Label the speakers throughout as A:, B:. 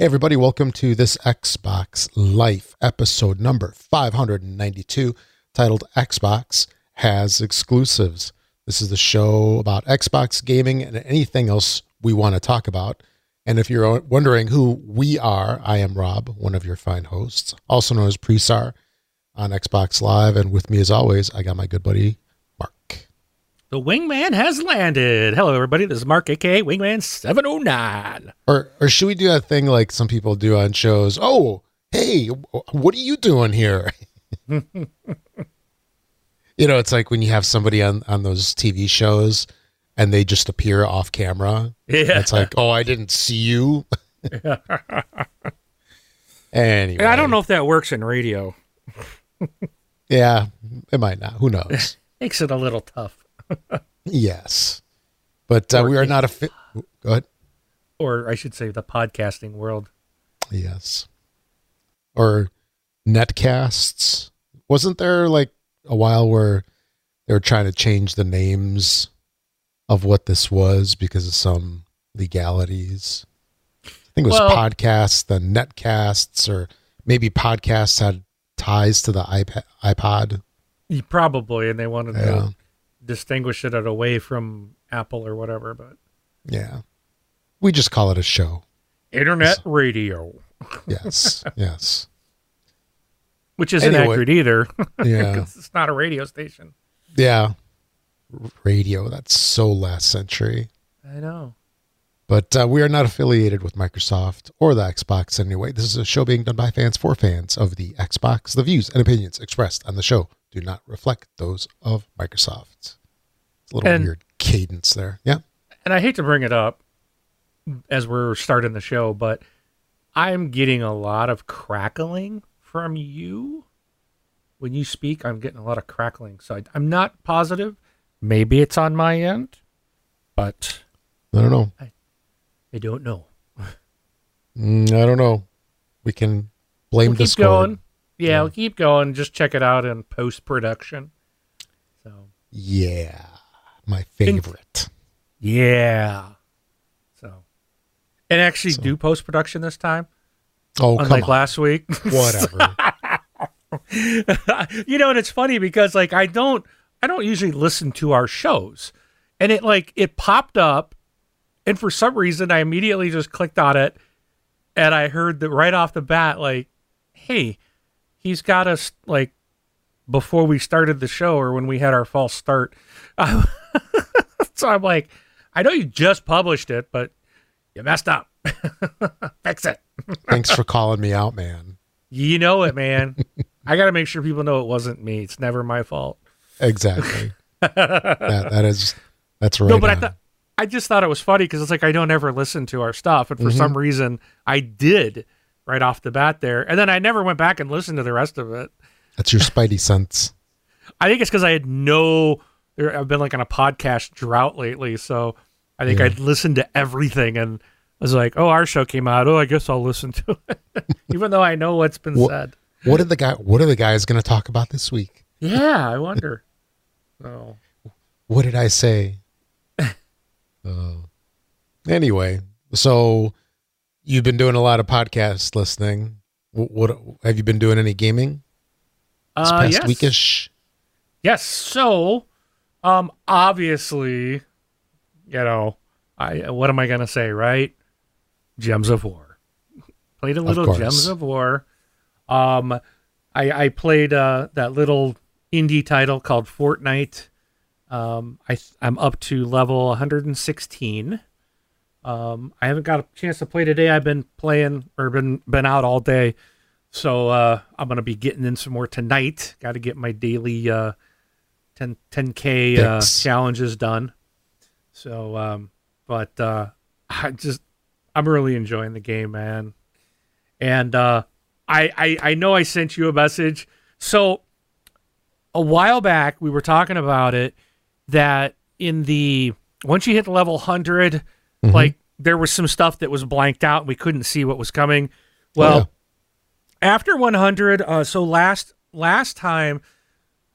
A: Hey, everybody, welcome to this Xbox Life episode number 592, titled Xbox Has Exclusives. This is the show about Xbox gaming and anything else we want to talk about. And if you're wondering who we are, I am Rob, one of your fine hosts, also known as Presar on Xbox Live. And with me, as always, I got my good buddy.
B: The wingman has landed. Hello, everybody. This is Mark, aka Wingman Seven Hundred Nine.
A: Or, or should we do that thing like some people do on shows? Oh, hey, what are you doing here? you know, it's like when you have somebody on on those TV shows and they just appear off camera.
B: Yeah.
A: It's like, oh, I didn't see you. anyway,
B: I don't know if that works in radio.
A: Yeah, it might not. Who knows?
B: Makes it a little tough.
A: Yes, but uh, we are not a. Fi- Go ahead.
B: Or I should say, the podcasting world.
A: Yes. Or netcasts. Wasn't there like a while where they were trying to change the names of what this was because of some legalities? I think it was
B: Well-
A: podcasts, the netcasts, or maybe podcasts had ties to the iPad. iPod.
B: Probably, and they wanted
A: Yeah.
B: to distinguish it away from Apple or whatever. But
A: Yeah. We just call it a show.
B: internet radio,
A: Yes. yes.
B: which isn't
A: Anyway.
B: accurate either,
A: Yeah.
B: it's not a radio station.
A: Yeah. Radio. That's so last century.
B: I know.
A: But uh, we are not affiliated with Microsoft or the Xbox anyway. This is a show being done by fans for fans of the Xbox. The views and opinions expressed on the show do not reflect those of Microsoft. A little
B: And-
A: weird cadence there. Yeah.
B: and I hate to bring it up as we're starting the show, but I'm getting a lot of crackling from you when you speak. I'm getting a lot of crackling, so I, I'm not positive. Maybe it's on my end, but
A: I don't know.
B: I don't know.
A: Mm, I don't know. We can blame
B: We'll keep
A: Discord.
B: going. Yeah,
A: Yeah.
B: we'll keep going. Just check it out in post production. So
A: Yeah. My favorite.
B: yeah, so and actually
A: So-
B: do post production this time,
A: oh, come
B: unlike last week.
A: Whatever.
B: you know, and it's funny because like I don't I don't usually listen to our shows. And it like it popped up and for some reason I immediately just clicked on it and I heard that right off the bat like hey, he's got us like before we started the show or when we had our false start. so I'm like I know you just published it, but you messed up. Fix it.
A: Thanks for calling me out, man.
B: You know it, man. I got to make sure people know it wasn't me. It's never my fault.
A: Exactly. that, that is, that's right.
B: no, but I thought I just thought it was funny because it's like I don't ever listen to our stuff, and for
A: Mm-hmm.
B: some reason I did right off the bat there, and then I never went back and listened to the rest of it.
A: That's your spidey sense.
B: I think it's because I had no. Er, I've been like on a podcast drought lately, so I think
A: Yeah.
B: I'd listened to everything and. I was like, "Oh, our show came out. Oh, I guess I'll listen to it," even though I know what's been
A: Wha-
B: said.
A: What are the guy? What are the guys going to talk about this week?
B: Yeah, I wonder. Oh,
A: What did I say? Oh. Anyway, so you've been doing a lot of podcast listening. What, what have you been doing? Any gaming this
B: uh,
A: past
B: yes.
A: weekish?
B: Yes. So, um, obviously, you know, I what am I gonna say, right? Gems of War. Played a little
A: course.
B: Gems of War. Um, I I played uh that little indie title called Fortnite. Um, I I'm up to level 116. Um, I haven't got a chance to play today. I've been playing or been been out all day, so uh, I'm gonna be getting in some more tonight. Got to get my daily uh, 10 10k uh, challenges done. So, um, but uh, I just I'm really enjoying the game, man. And uh, I, I I know I sent you a message. So a while back we were talking about it that in the once you hit level 100
A: Mhm.
B: like there was some stuff that was blanked out and we couldn't see what was coming well
A: yeah.
B: After 100 uh so last last time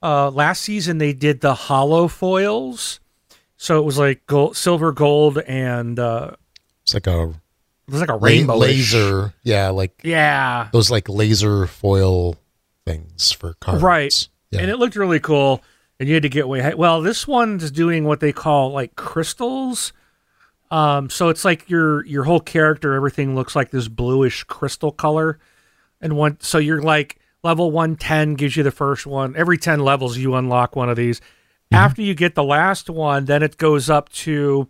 B: uh last season they did the hollow foils so it was like gold silver gold and uh
A: It's like a
B: it was like a rainbow
A: laser. Yeah, like
B: Yeah.
A: those like laser foil things for cards.
B: Right.
A: Yeah.
B: And it looked really cool. And you had to get way high. Well, this one's doing what they call like crystals. Um, so it's like your your whole character, everything looks like this bluish crystal color. And one so you're like level 110 gives you the first one. Every 10 levels you unlock one of these. After you get the last one, then it goes up to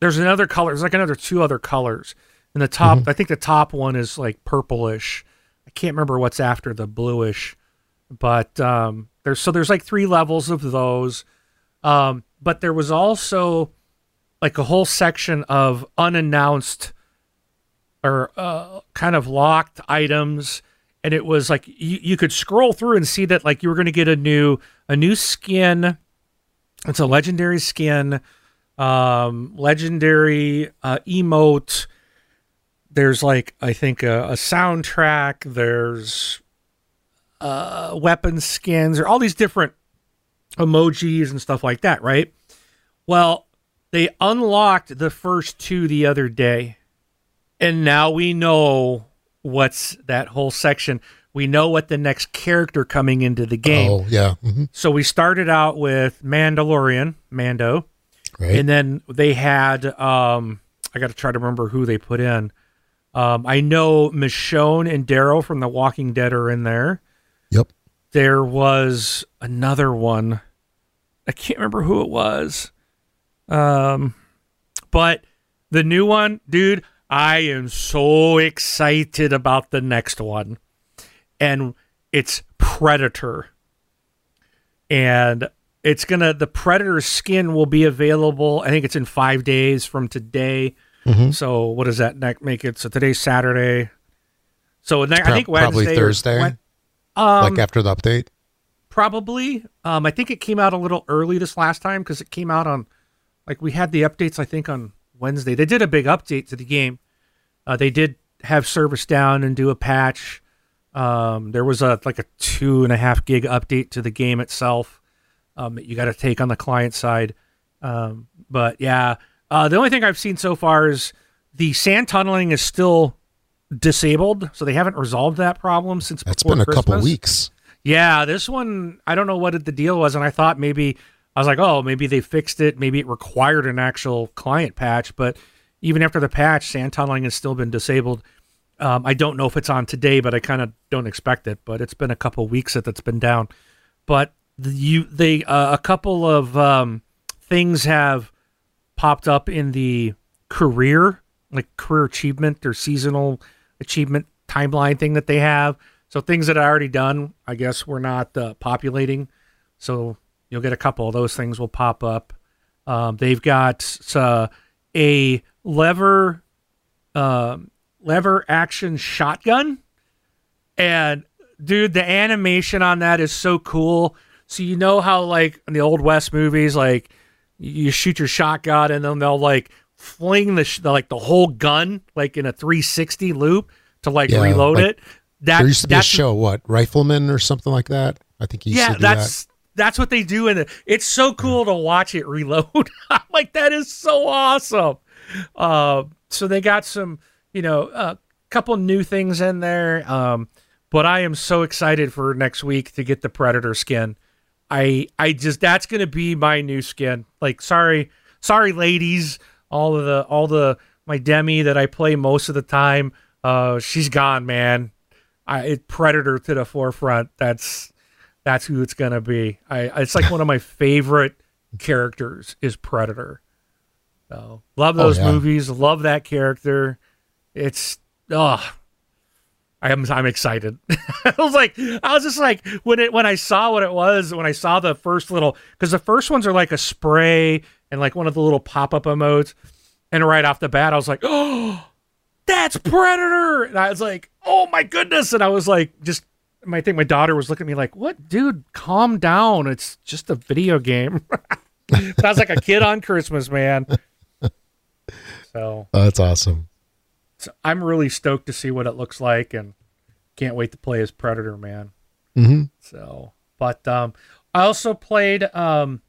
B: there's another color, there's like another two other colors. And the top I think the top one is like purplish. I can't remember what's after the bluish, but um, there's so there's like three levels of those. Um, but there was also like a whole section of unannounced or uh, kind of locked items, and it was like you, you could scroll through and see that like you were going to get a new a new skin. It's a legendary skin, um, legendary uh, emote there's like I think a, a soundtrack. There's uh, weapon skins or all these different emojis and stuff like that, right? Well, they unlocked the first two the other day, and now we know what's that whole section. We know what the next character coming into the game.
A: Oh yeah. hmm
B: So we started out with Mandalorian, Mando,
A: Right.
B: and then they had um I got to try to remember who they put in. Um, I know Michonne and Daryl from The Walking Dead are in there.
A: yep.
B: There was another one. I can't remember who it was. Um, but the new one, dude, I am so excited about the next one. And it's Predator. And it's gonna the Predator skin will be available. I think it's in five days from today.
A: Mhm.
B: So what does that make it? So today's Saturday. So ne- I think Wednesday or-
A: Thursday,
B: um,
A: like after the update.
B: Probably. Um, I think it came out a little early this last time because it came out on, like, we had the updates, I think, on Wednesday. They did a big update to the game. Uh, they did have service down and do a patch. Um, there was a like a two and a half gig update to the game itself um, that you got to take on the client side. Um, but yeah, uh, the only thing I've seen so far is the sand tunneling is still disabled, so they haven't resolved that problem since
A: That's been a couple weeks.
B: Yeah, this one I don't know what the deal was, and I thought maybe I was like, oh, maybe they fixed it. Maybe it required an actual client patch, but even after the patch, sand tunneling has still been disabled. Um, I don't know if it's on today, but I kind of don't expect it. But it's been a couple weeks that that's been down. But the, you, they, uh, a couple of um, things have popped up in the career, like career achievement or seasonal achievement timeline thing that they have. So things that I already done, I guess, we're not uh, populating. So you'll get a couple of those things will pop up. Um, they've got uh, a lever, um, lever action shotgun, and dude, the animation on that is so cool. So you know how like in the old west movies, like you shoot your shotgun and then they'll like fling the, sh- the like the whole gun like in a 360 loop to like
A: Yeah,
B: reload
A: like,
B: it. That
A: There used to be a show, what Rifleman or something like that. I think he used
B: yeah,
A: to do
B: that's what they do, and it's so cool to watch it reload. I'm like, that is so awesome. Uh, so they got some, you know, a couple new things in there. Um, but I am so excited for next week to get the Predator skin. I I just that's gonna be my new skin. Like, sorry, sorry, ladies, all of the all the my demi that I play most of the time. Uh, she's gone, man. I it, Predator to the forefront. That's that's who it's gonna be. I it's like one of my favorite characters is Predator. So love
A: Oh,
B: those
A: yeah.
B: movies. Love that character. It's oh, I'm I'm excited. I was like I was just like when it when I saw what it was when I saw the first little because the first ones are like a spray and like one of the little pop up emotes, and right off the bat I was like oh that's Predator. And I was like, oh my goodness. And I was like, just, I think my daughter was looking at me like, what, dude, calm down. It's just a video game. I was like a kid on Christmas, man. So,
A: that. That's awesome.
B: so I'm really stoked to see what it looks like and can't wait to play as Predator, man.
A: hmm
B: So, but um, I also played. Um,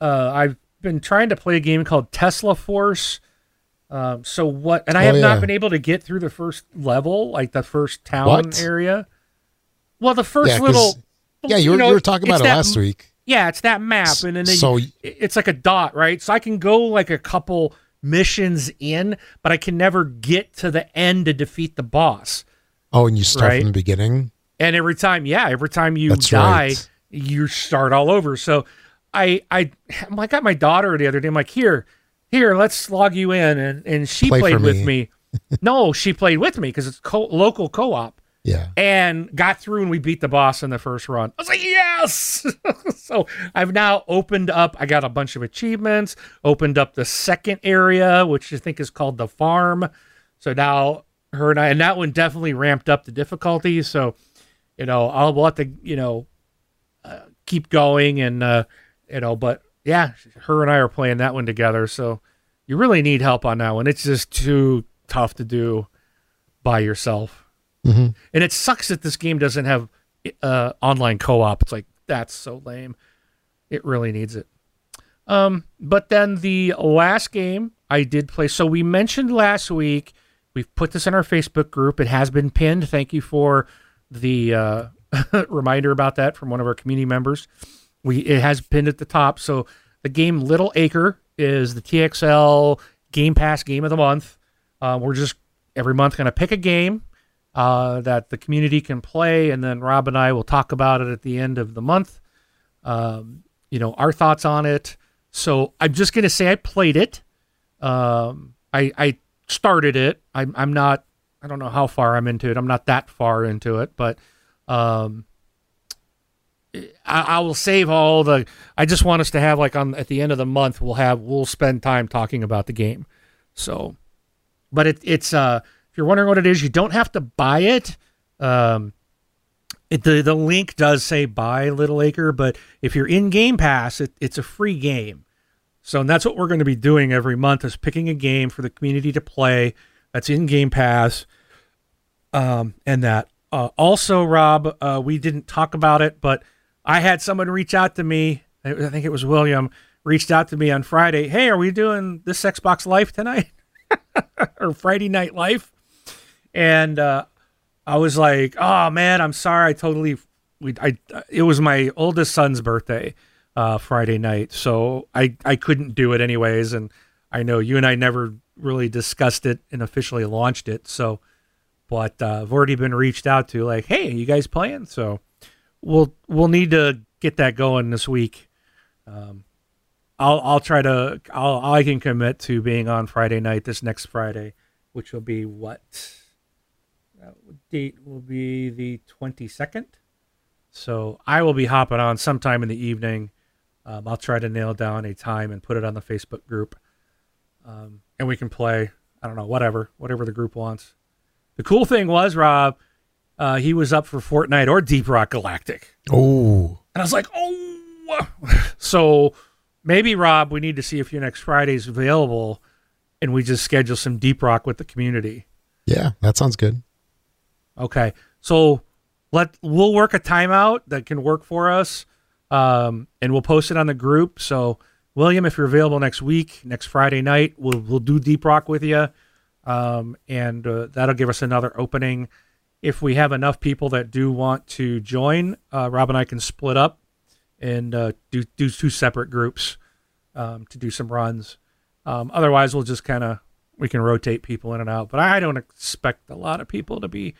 B: uh, I've been trying to play a game called Tesla Force. Um, so what? And I
A: Oh,
B: have
A: yeah.
B: not been able to get through the first level, like the first town
A: What?
B: area. Well, the first
A: Yeah,
B: little.
A: Yeah, you were,
B: know,
A: you were talking about it
B: that-
A: last week.
B: Yeah, it's that map, and then
A: So
B: it's like a dot, right? So I can go like a couple missions in, but I can never get to the end to defeat the boss.
A: oh, and you start
B: Right.
A: from the beginning.
B: And every time, yeah, every time you
A: That's
B: die,
A: right.
B: you start all over. So I I I got my daughter the other day. I'm like, here, here, let's log you in, and and she
A: Play
B: played with
A: me.
B: me. no, she played with me because it's co- local co-op,
A: Yeah.
B: and got through, and we beat the boss in the first run. I was like, yes. so I've now opened up. I got a bunch of achievements. Opened up the second area, which I think is called the farm. So now her and I, and that one definitely ramped up the difficulty. So you know, I'll we'll have to, you know, uh, keep going and, uh, you know, but yeah, her and I are playing that one together. So you really need help on that one. It's just too tough to do by yourself.
A: Hmm
B: And it sucks that this game doesn't have uh, online co-op. It's like that's so lame. It really needs it. Um, but then the last game I did play. So we mentioned last week. We've put this in our Facebook group. It has been pinned. Thank you for the uh, reminder about that from one of our community members. We it has pinned at the top. So the game Little Acre is the TXL Game Pass game of the month. Uh, we're just every month going to pick a game uh, that the community can play, and then Rob and I will talk about it at the end of the month. Um, you know our thoughts on it. So I'm just going to say I played it. Um, I I started it. I'm I'm not. I don't know how far I'm into it. I'm not that far into it, but um, I, I will save all the. I just want us to have like on at the end of the month we'll have we'll spend time talking about the game. So, but it, it's uh if you're wondering what it is, you don't have to buy it. Um, it, the the link does say buy Little Acre, but if you're in Game Pass, it, it's a free game. So and that's what we're going to be doing every month is picking a game for the community to play that's in Game Pass. Um, and that uh, also, Rob, uh, we didn't talk about it, but I had someone reach out to me. I think it was William reached out to me on Friday. Hey, are we doing this Xbox Live tonight or Friday Night Live? And uh, I was like, "Oh man, I'm sorry. I totally we I it was my oldest son's birthday uh, Friday night, so I I couldn't do it anyways. And I know you and I never really discussed it and officially launched it. So, but uh, I've already been reached out to like, hey, you guys playing? So we'll we'll need to get that going this week. Um, I'll I'll try to I'll I can commit to being on Friday night this next Friday, which will be what that date will be the twenty second. So I will be hopping on sometime in the evening. Um, I'll try to nail down a time and put it on the Facebook group, um, and we can play. I don't know, whatever, whatever the group wants. The cool thing was, Rob, uh, he was up for Fortnite or Deep Rock Galactic.
A: Oh,
B: And I was like, oh. So maybe, Rob, we need to see if your next Friday's available and we just schedule some Deep Rock with the community.
A: yeah, that sounds good.
B: Okay. So let we'll work a timeout that can work for us. Um, and we'll post it on the group. So William, if you're available next week, next Friday night, we'll we'll do Deep Rock with you. Um, and uh, that'll give us another opening. If we have enough people that do want to join, uh, Rob and I can split up and uh, do do two separate groups um, to do some runs. Um, otherwise, we'll just kind of we can rotate people in and out. But I don't expect a lot of people to be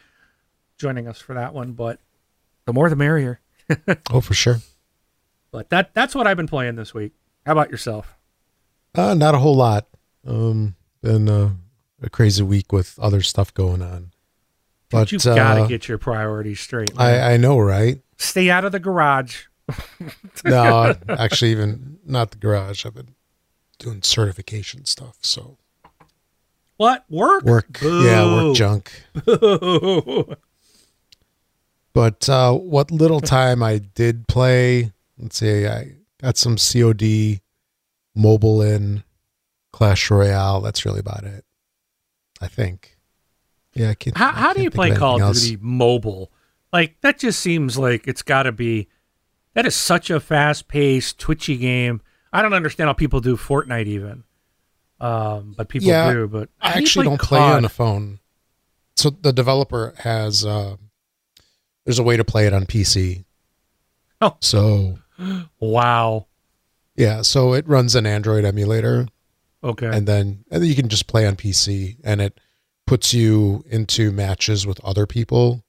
B: joining us for that one. But the more, the merrier.
A: Oh, for sure.
B: But that that's what I've been playing this week. How about yourself?
A: Uh, not a whole lot. Um, been uh, a crazy week with other stuff going on. But
B: You've got to
A: uh,
B: get your priorities straight. man.
A: I, I know, right?
B: Stay out of the garage.
A: No, actually, even not the garage. I've been doing certification stuff. So
B: What work?
A: work, yeah, work junk.
B: Boo.
A: But uh, what little time I did play, let's see, I got some COD, mobile in, Clash Royale. That's really about it. I think. Yeah, I can't.
B: how
A: I
B: how do
A: can't
B: you play
A: of
B: Call of
A: anything else.
B: Duty mobile? Like that just seems like it's got to be. That is such a fast-paced, twitchy game. I don't understand how people do Fortnite even. Um, but people
A: Yeah,
B: do. But
A: I
B: do
A: actually
B: play
A: don't play on a phone. So the developer has uh, there's a way to play it on PC.
B: Oh.
A: So
B: Wow.
A: yeah, so it runs an Android emulator
B: Okay.
A: and then and then you can just play on PC and it puts you into matches with other people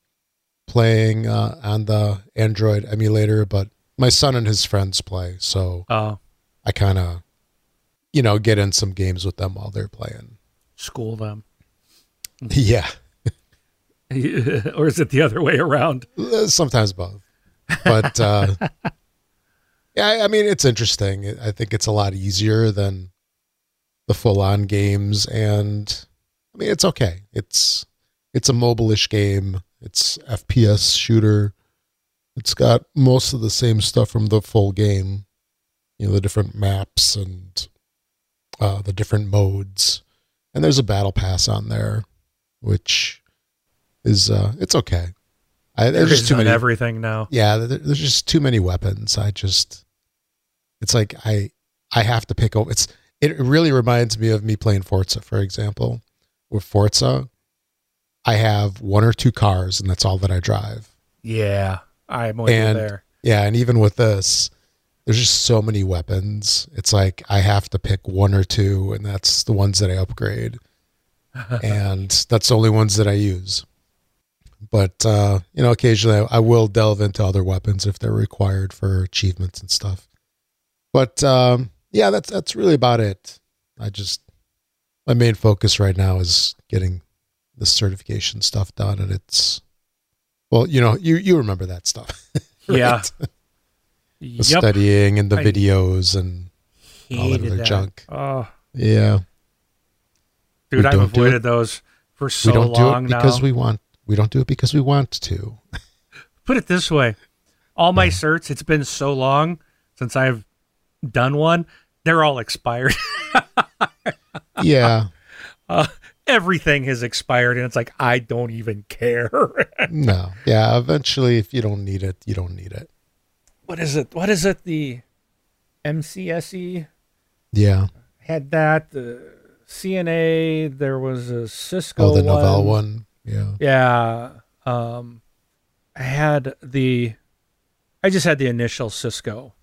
A: playing uh, on the Android emulator, but my son and his friends play, so
B: uh,
A: I kind of you know get in some games with them while they're playing.
B: school them,
A: yeah.
B: or is it the other way around?
A: Uh, sometimes both. But uh yeah I- i mean it's interesting. I think it's a lot easier than the full-on games. And i mean it's okay. It's it's a mobile-ish game. It's fps shooter. It's got most of the same stuff from the full game. You know the different maps and uh the different modes. And there's a battle pass on there which is uh it's okay. I, there's just too many
B: everything now.
A: yeah there- there's just too many weapons. I just it's like i i have to pick over it's it really reminds me of me playing forza for example. With forza i have one or two cars and that's all that i drive.
B: Yeah, I'm with
A: And-
B: there.
A: yeah and even with this there's just so many weapons. It's like i have to pick one or two and that's the ones that i upgrade. And that's the only ones that i use but uh you know occasionally I, I will delve into other weapons if they're required for achievements and stuff but um yeah that's that's really about it i just my main focus right now is getting the certification stuff done and it's well you know you you remember that stuff
B: Yeah.
A: the
B: Yep.
A: studying and the
B: I
A: videos and all that other
B: that.
A: junk.
B: Oh,
A: yeah
B: dude, I've avoided those for so
A: we don't do
B: long
A: it because
B: now.
A: we want we don't do it because we want to
B: Put it this way: all my
A: Yeah.
B: certs. It's been so long since I've done one. They're all expired.
A: yeah
B: uh, everything has expired, and it's like I don't even care.
A: no yeah eventually if you don't need it you don't need it
B: what is it? What is it? The MCSE
A: yeah
B: had that. The CNA. There was a Cisco.
A: oh the
B: one.
A: Novell one yeah
B: Yeah. Um, I had the, I just had the initial Cisco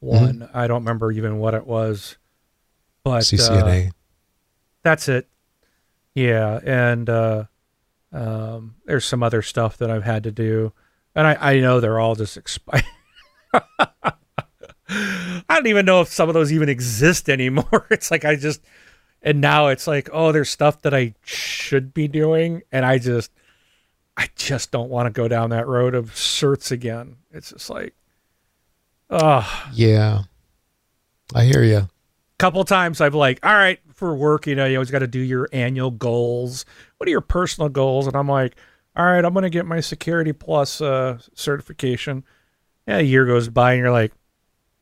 B: one. I don't remember even what it was, but uh,
A: CCNA
B: that's it. Yeah, and uh, um, there's some other stuff that I've had to do, and I, I know they're all just expired. I don't even know if some of those even exist anymore. It's like I just, and now it's like, oh, there's stuff that I should be doing, and I just, I just don't want to go down that road of certs again. It's just like, oh,
A: yeah I hear you
B: couple times I've like, all right, for work, you know, you always got to do your annual goals. What are your personal goals? And I'm like, all right, I'm gonna get my Security Plus uh, certification. Yeah, a year goes by, and you're like,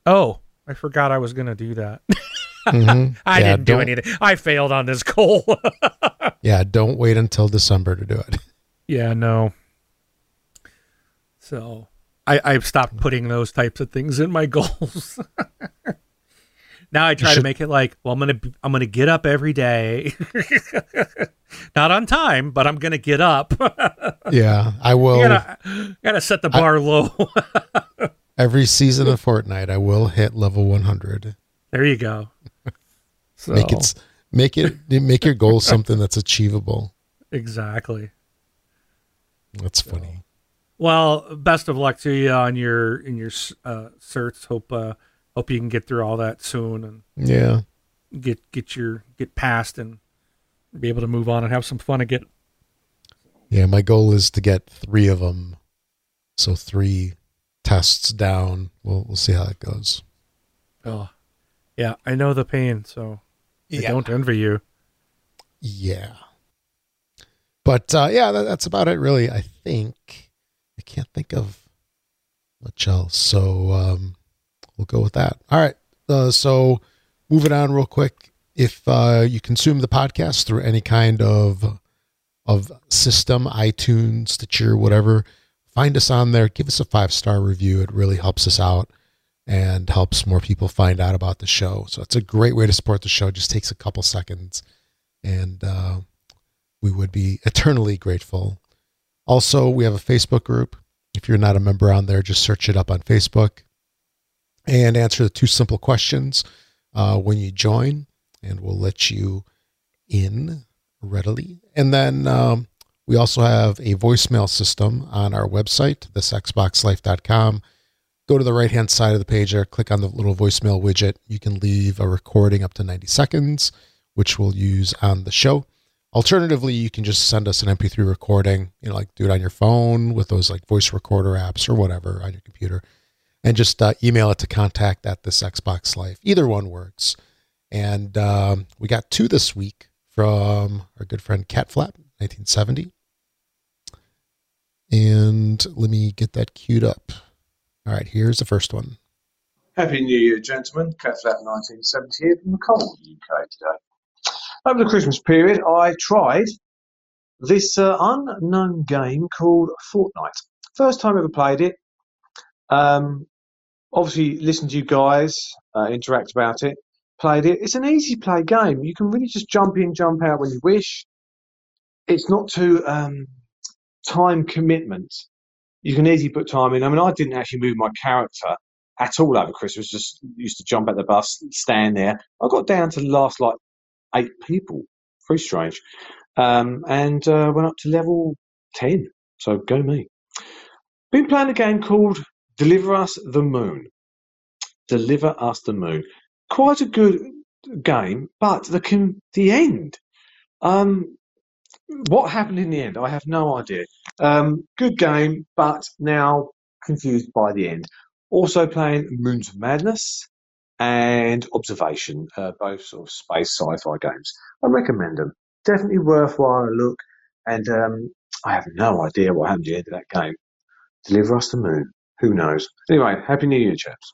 B: oh, I forgot I was gonna do that.
A: Mhm.
B: I
A: Yeah,
B: didn't do anything. I failed on this goal.
A: yeah don't wait until December to do it
B: yeah, no. So I, I've stopped putting those types of things in my goals. now I try to make it like, well, I'm gonna I'm gonna get up every day, not on time, but I'm gonna get up.
A: yeah I will
B: gotta gotta set the bar low.
A: every season of Fortnite I will hit level 100
B: there you go. So
A: make it make it make your goal something that's achievable
B: exactly.
A: that's funny
B: Well, best of luck to you on your in your uh, certs. Hope uh, hope you can get through all that soon and
A: yeah
B: get get your get past and be able to move on and have some fun again.
A: Yeah, my goal is to get three of them. So three tests down. We'll we'll see how that goes.
B: Oh, yeah, I know the pain, so I don't envy you.
A: Yeah. But uh, yeah, that, that's about it, really. I think I can't think of much else, so um, we'll go with that. All right. Uh, so moving on real quick. If uh, you consume the podcast through any kind of of system, iTunes, Stitcher, whatever, find us on there. Give us a five star review. It really helps us out. And helps more people find out about the show. So it's a great way to support the show. It just takes a couple seconds, and uh, we would be eternally grateful. Also, we have a Facebook group. If you're not a member on there, just search it up on Facebook and answer the two simple questions uh, when you join, and we'll let you in readily. And then um, we also have a voicemail system on our website, thisxboxlife.com. Go to the right hand side of the page there, click on the little voicemail widget. You can leave a recording up to 90 seconds, which we'll use on the show. Alternatively, you can just send us an MP3 recording, you know, like do it on your phone with those like voice recorder apps or whatever on your computer, and just uh, email it to contact at this Xbox Life. Either one works. And um, we got two this week from our good friend Catflap, 1970. And let me get that queued up. All right, here's the first one.
C: Happy New Year, gentlemen. Catflap 1970 here from the Cold UK today. Over the Christmas period, I tried this uh, unknown game called Fortnite. First time ever played it. Um, obviously, listened to you guys uh, interact about it. Played it. It's an easy play game. You can really just jump in, jump out when you wish. It's not too um, time commitment. You can easily put time in. I mean, I didn't actually move my character at all over Christmas. Just used to jump at the bus, stand there. I got down to the last like eight people. Very strange. Um, and uh, went up to level 10. So go me. Been playing a game called Deliver Us the Moon. Deliver Us the Moon. Quite a good game, but the the end. Um, what happened in the end? I have no idea. Um, good game, but now confused by the end. Also playing Moons of Madness and Observation, uh, both sort of space sci-fi games. I recommend them. Definitely worthwhile a look. And um, I have no idea what happened at the end of that game. Deliver us the moon. Who knows? Anyway, happy New Year, chaps.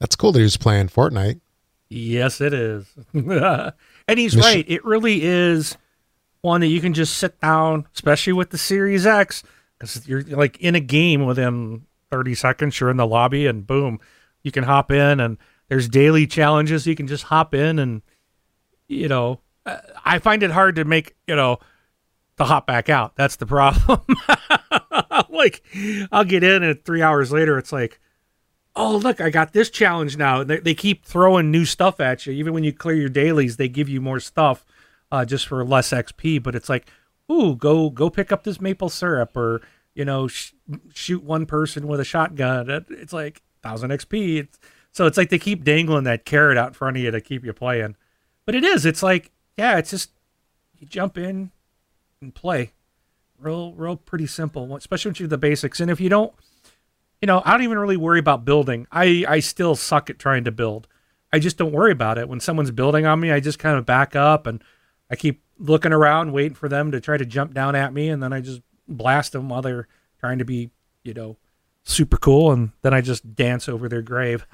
A: That's cool that he was playing Fortnite.
B: Yes, it is. and he's Mission- right. It really is one that you can just sit down, especially with the Series X, because you're like in a game within 30 seconds. You're in the lobby, and boom, you can hop in and there's daily challenges you can just hop in and you know uh, i find it hard to make you know to hop back out that's the problem like i'll get in and three hours later it's like oh look i got this challenge now they, they keep throwing new stuff at you even when you clear your dailies they give you more stuff uh, just for less xp but it's like ooh go go pick up this maple syrup or you know sh- shoot one person with a shotgun it's like thousand XP. It's, so it's like they keep dangling that carrot out in front of you to keep you playing. But it is. It's like, yeah, it's just you jump in and play. Real, real pretty simple, especially once you do the basics. And if you don't, you know, I don't even really worry about building. I, I still suck at trying to build. I just don't worry about it. When someone's building on me, I just kind of back up and I keep looking around, waiting for them to try to jump down at me, and then I just blast them while they're trying to be, you know, super cool, and then I just dance over their grave.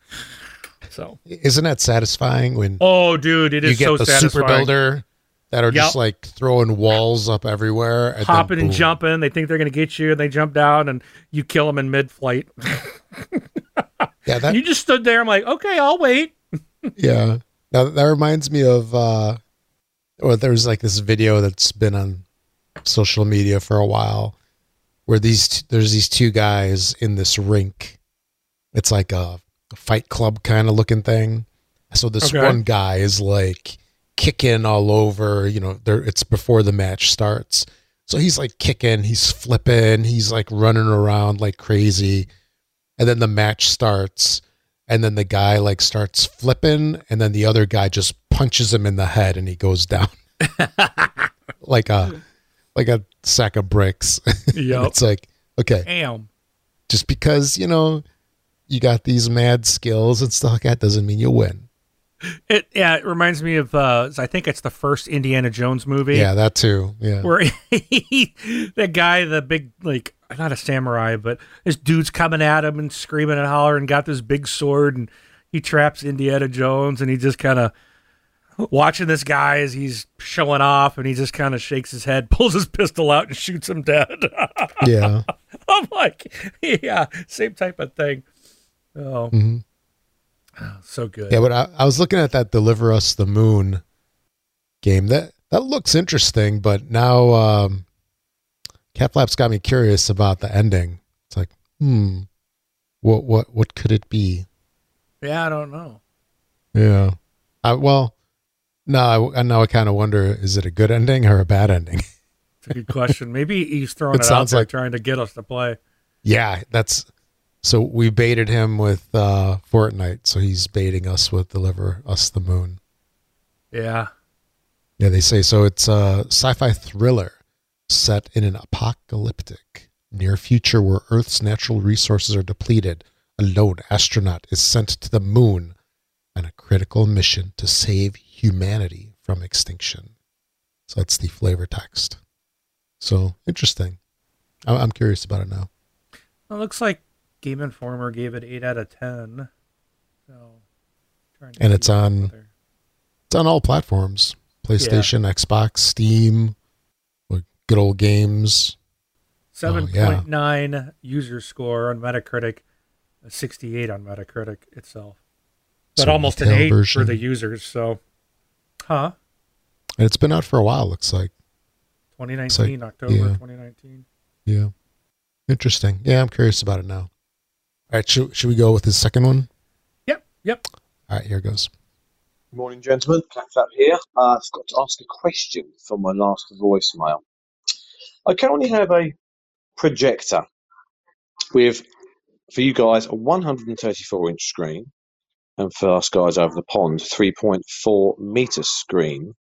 B: so
A: isn't that satisfying when?
B: Oh, dude, it is
A: you get
B: so
A: the
B: satisfying.
A: super builder that are yep. just like throwing walls up everywhere,
B: and hopping and jumping. They think they're going to get you, and they jump down, and you kill them in mid-flight. yeah, that, you just stood there. I'm like, okay, I'll wait.
A: yeah, now that reminds me of. uh well, there's like this video that's been on social media for a while where these there's these two guys in this rink. It's like a, a fight club kind of looking thing. So this okay. one guy is like kicking all over. You know, there it's before the match starts. So he's like kicking, he's flipping, he's like running around like crazy. And then the match starts, and then the guy like starts flipping, and then the other guy just punches him in the head and he goes down. like a like a sack of bricks. Yeah, it's like okay,
B: damn.
A: Just because you know you got these mad skills and stuff like that doesn't mean you win.
B: It yeah, it reminds me of uh I think it's the first Indiana Jones movie.
A: Yeah, that too. Yeah.
B: Where he, the guy, the big like not a samurai, but this dude's coming at him and screaming and hollering, got this big sword and he traps Indiana Jones and he just kind of watching this guy as he's showing off and he just kind of shakes his head, pulls his pistol out and shoots him dead.
A: yeah.
B: I'm like, yeah, same type of thing. Oh, So good.
A: Yeah, but I, I was looking at that "Deliver Us the Moon" game. That that looks interesting, but now um, Cat Flaps got me curious about the ending. It's like, hmm, what what what could it be?
B: Yeah, I don't know.
A: Yeah. I, well, no, I, now I kind of wonder: is it a good ending or a bad ending?
B: It's a good question. Maybe he's throwing
A: It
B: it, out
A: sounds like-
B: trying to get us to play.
A: yeah, that's. So we baited him with uh, Fortnite, so he's baiting us with "Deliver Us the Moon."
B: Yeah.
A: Yeah, they say so. It's a sci-fi thriller set in an apocalyptic near future where Earth's natural resources are depleted. A lone astronaut is sent to the moon on a critical mission to save humanity from extinction. So that's the flavor text. So interesting. I'm curious about it now.
B: It looks like Game Informer gave it eight out of ten. So,
A: And it's on- It's on all platforms: PlayStation, Xbox, Steam, good old games.
B: seven
A: Oh, yeah.
B: point nine user score on Metacritic, a sixty-eight on Metacritic itself, but
A: So
B: almost an eight for the users. So, huh?
A: And it's been out for a while. Looks like.
B: 2019 October
A: yeah.
B: 2019.
A: Yeah. Interesting. Yeah, I'm curious about it now. All right, should, should we go with the second one?
B: Yep. Yep.
A: All right, here goes.
C: Good morning, gentlemen. Catflap here. Uh, I've got to ask a question from my last voicemail. I currently have a projector with, for you guys, a 134 inch screen, and for us guys over the pond, 3.4 meter screen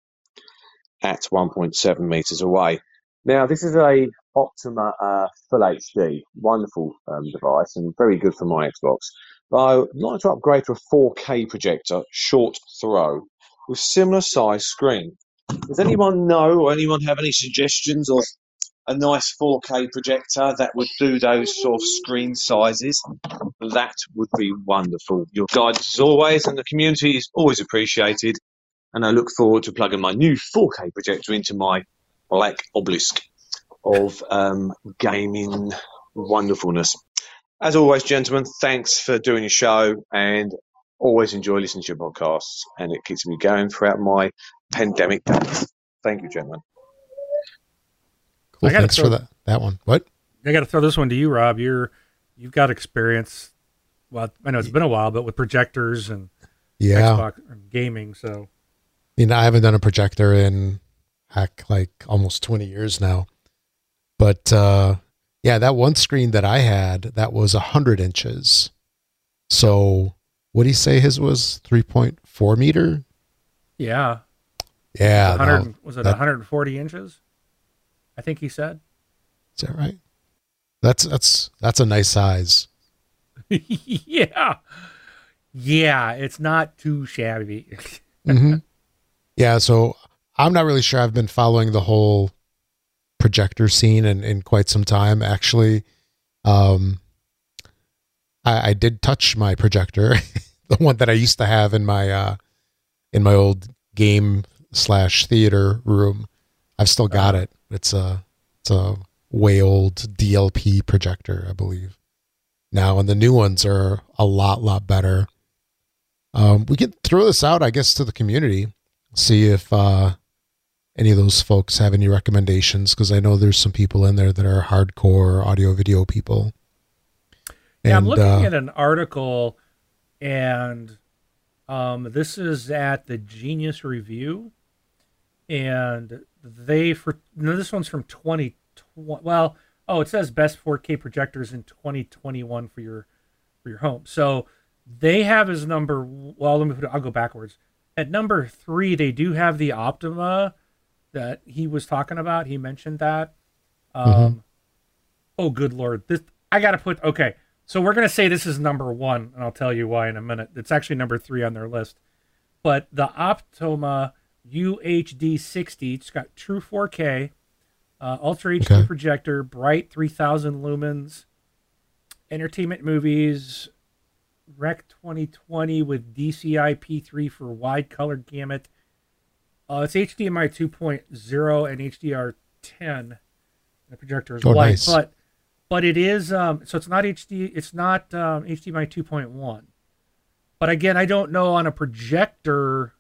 C: at 1.7 meters away. Now, this is a Optoma uh, Full HD, wonderful um, device and very good for my Xbox. But I would like to upgrade to a 4K projector, short throw, with similar size screen. Does anyone know or anyone have any suggestions of a nice 4K projector that would do those sort of screen sizes? That would be wonderful. Your guidance as always, and the community is always appreciated. And I look forward to plugging my new 4K projector into my black obelisk of um, gaming wonderfulness. As always, gentlemen, thanks for doing your show and always enjoy listening to your podcasts. And it keeps me going throughout my pandemic days. Thank you, gentlemen.
A: Cool.
B: I gotta
A: Thanks for
B: throw-
A: that that one. What?
B: I got to throw this one to you, Rob. You're you've got experience. Well, I know it's been a while, but with projectors and
A: Yeah.
B: Xbox and gaming. So
A: You know, I haven't done a projector in heck like almost 20 years now. But uh yeah, that one screen that I had that was 100 inches. So what do you say his was 3.4 meter?
B: yeah,
A: Yeah,
B: 100
A: no,
B: was it
A: that-
B: 140 inches? I think he said.
A: is that right? That's that's that's a nice size.
B: yeah, yeah. It's not too shabby.
A: hmm Yeah, so I'm not really sure. I've been following the whole projector scene in, in quite some time. Actually, um, I, I did touch my projector, the one that I used to have in my uh, in my old game slash theater room. I've still got
B: Uh-huh.
A: it. It's a it's a way old DLP projector, I believe. Now, and the new ones are a lot lot better. Um, we can throw this out, I guess, to the community, see if uh, any of those folks have any recommendations, because I know there's some people in there that are hardcore audio video people.
B: Yeah, I'm
A: And,
B: looking
A: uh,
B: at an article, and um, this is at the Genius Review, and they for no, this one's from 2020. Well, oh, it says best 4K projectors in 2021 for your for your home. So they have as number. Well, let me put. It, I'll go backwards. At number three, they do have the Optoma that he was talking about. He mentioned that. Um,
A: Mhm.
B: Oh, good lord! This I gotta put. Okay, so we're gonna say this is number one, and I'll tell you why in a minute. It's actually number three on their list. But the Optoma UHD 60, it's got true 4K, uh, Ultra HD
A: Okay.
B: projector, bright 3000 lumens, entertainment movies, Rec 2020 with DCI P3 for wide color gamut. Uh, it's HDMI 2.0 and HDR 10. The projector is
A: Oh,
B: white,
A: nice.
B: but but it is um, so it's not HD. It's not um, HDMI 2.1. But again, I don't know on a projector.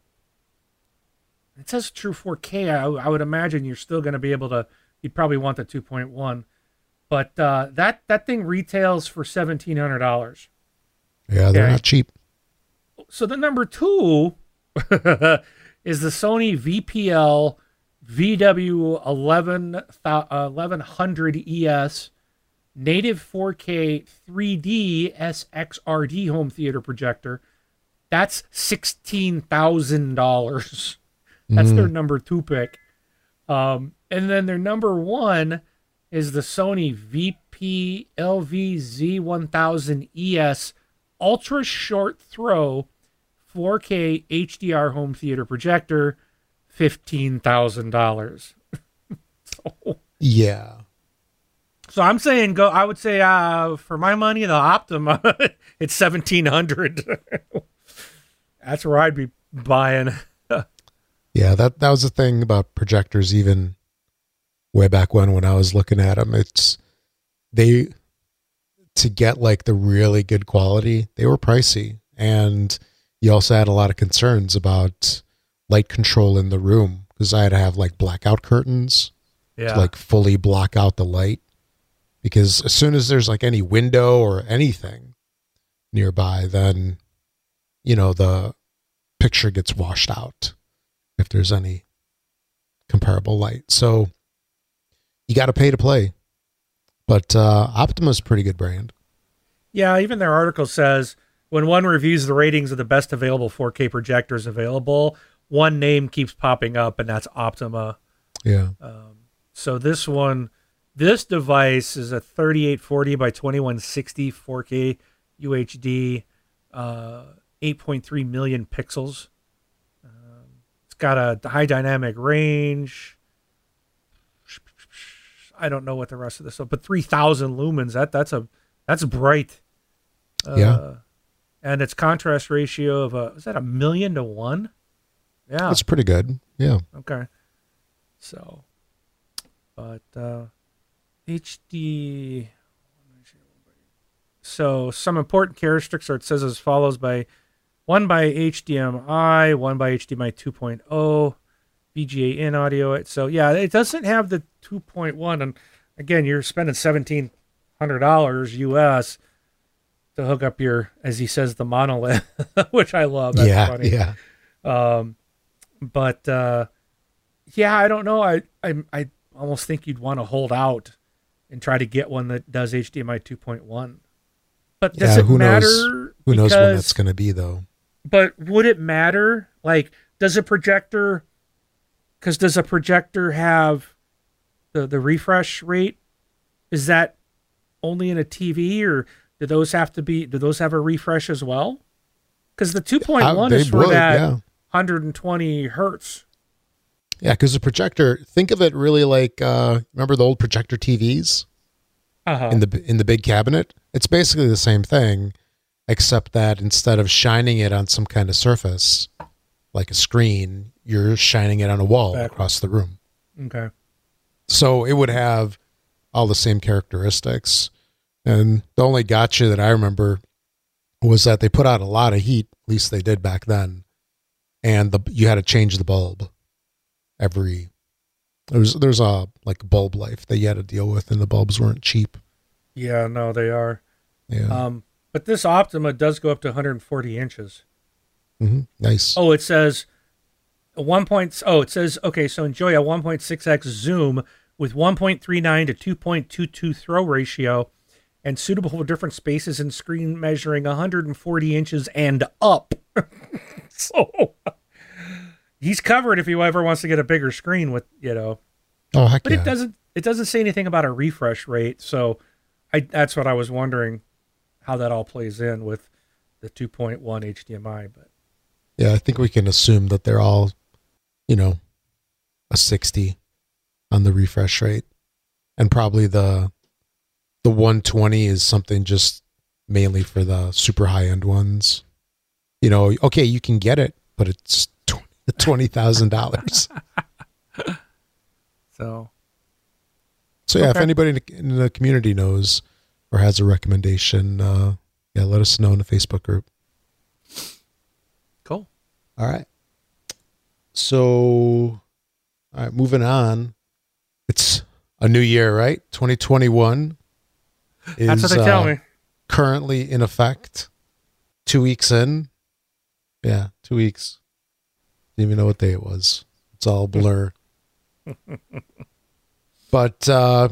B: It says true 4K. I, I would imagine you're still going to be able to. You'd probably want the 2.1, but uh, that that thing retails for seventeen hundred dollars.
A: Yeah, they're
B: Okay.
A: not cheap.
B: So the number two is the Sony VPL VW 11, thou- uh, 1100 ES native 4K 3D SXRD home theater projector. That's sixteen thousand dollars. That's their number two pick. Um, and then their number one is the Sony VP LVZ 1000 ES ultra short throw 4K HDR home theater projector, fifteen thousand dollars. so,
A: Yeah.
B: so I'm saying go. I would say uh, for my money, the Optoma, it's seventeen hundred. That's where I'd be buying.
A: Yeah, that that was the thing about projectors even way back when when I was looking at them. It's they to get like the really good quality, they were pricey and you also had a lot of concerns about light control in the room because I had to have like blackout curtains
B: Yeah,
A: to like fully block out the light. Because as soon as there's like any window or anything nearby then you know the picture gets washed out if there's any comparable light. So you got to pay to play. But uh Optoma's a pretty good brand.
B: Yeah. Even their article says when one reviews the ratings of the best available 4K projectors available, one name keeps popping up, and that's Optoma.
A: yeah
B: So this one, this device is a 3840 by 2160 4K UHD, uh, 8.3 million pixels. Um, it's got a high dynamic range. I don't know what the rest of this, but 3,000 lumens. That that's a that's bright. Uh,
A: Yeah.
B: And its contrast ratio of a is that a million to one? Yeah.
A: that's pretty good yeah
B: Okay. So, but uh, HD. So some important characteristics are it says as follows by one by HDMI, one by HDMI 2.0, VGA in audio. It so yeah, it doesn't have the 2.1, and again, you're spending seventeen hundred dollars US to hook up your, as he says, the monolith, which I love. That's
A: yeah
B: funny.
A: yeah
B: Um, but uh, yeah, I don't know. I I I almost think you'd want to hold out and try to get one that does HDMI 2.1. But does
A: Yeah,
B: it
A: who knows-
B: matter?
A: who knows when that's going to be though
B: But would it matter? Like, does a projector? Because does a projector have the the refresh rate? Is that only in a TV, or do those have to be? Do those have a refresh as well? Because the 2.1 is for
A: would,
B: that
A: yeah.
B: 120 hertz.
A: Yeah, because the projector. Think of it really like uh, remember the old projector TVs
B: Uh-huh.
A: in the in the big cabinet. It's basically the same thing, except that instead of shining it on some kind of surface like a screen, you're shining it on a wall across the room.
B: okay.
A: So it would have all the same characteristics. And the only gotcha that I remember was that they put out a lot of heat. At least they did back then, and the you had to change the bulb every. There's there's a like bulb life that you had to deal with, and the bulbs weren't cheap.
B: Yeah, no, they are.
A: Yeah,
B: Um, but this Optoma does go up to 140 inches.
A: hmm nice.
B: Oh, it says a one point. Oh, it says okay. So enjoy a 1.6x zoom with 1.39 to 2.22 throw ratio, and suitable for different spaces and screen measuring 140 inches and up. so he's covered if he ever wants to get a bigger screen with you know.
A: Oh heck
B: But
A: yeah!
B: it doesn't. It doesn't say anything about a refresh rate. So I that's what I was wondering how that all plays in with the 2.1 HDMI. But
A: Yeah, I think we can assume that they're all, you know, a 60 on the refresh rate. And probably the the 120 is something just mainly for the super high end ones. You know, okay, you can get it, but it's $20,000.
B: So,
A: So yeah, if anybody in the, in the community knows or has a recommendation, uh, yeah, let us know in the Facebook group.
B: Cool.
A: All right. So, all right, moving on. It's a new year, right? 2021 is
B: That's what they tell
A: uh,
B: me.
A: currently in effect. Two weeks in. Yeah, two weeks. Didn't even know what day it was. It's all blur. but uh,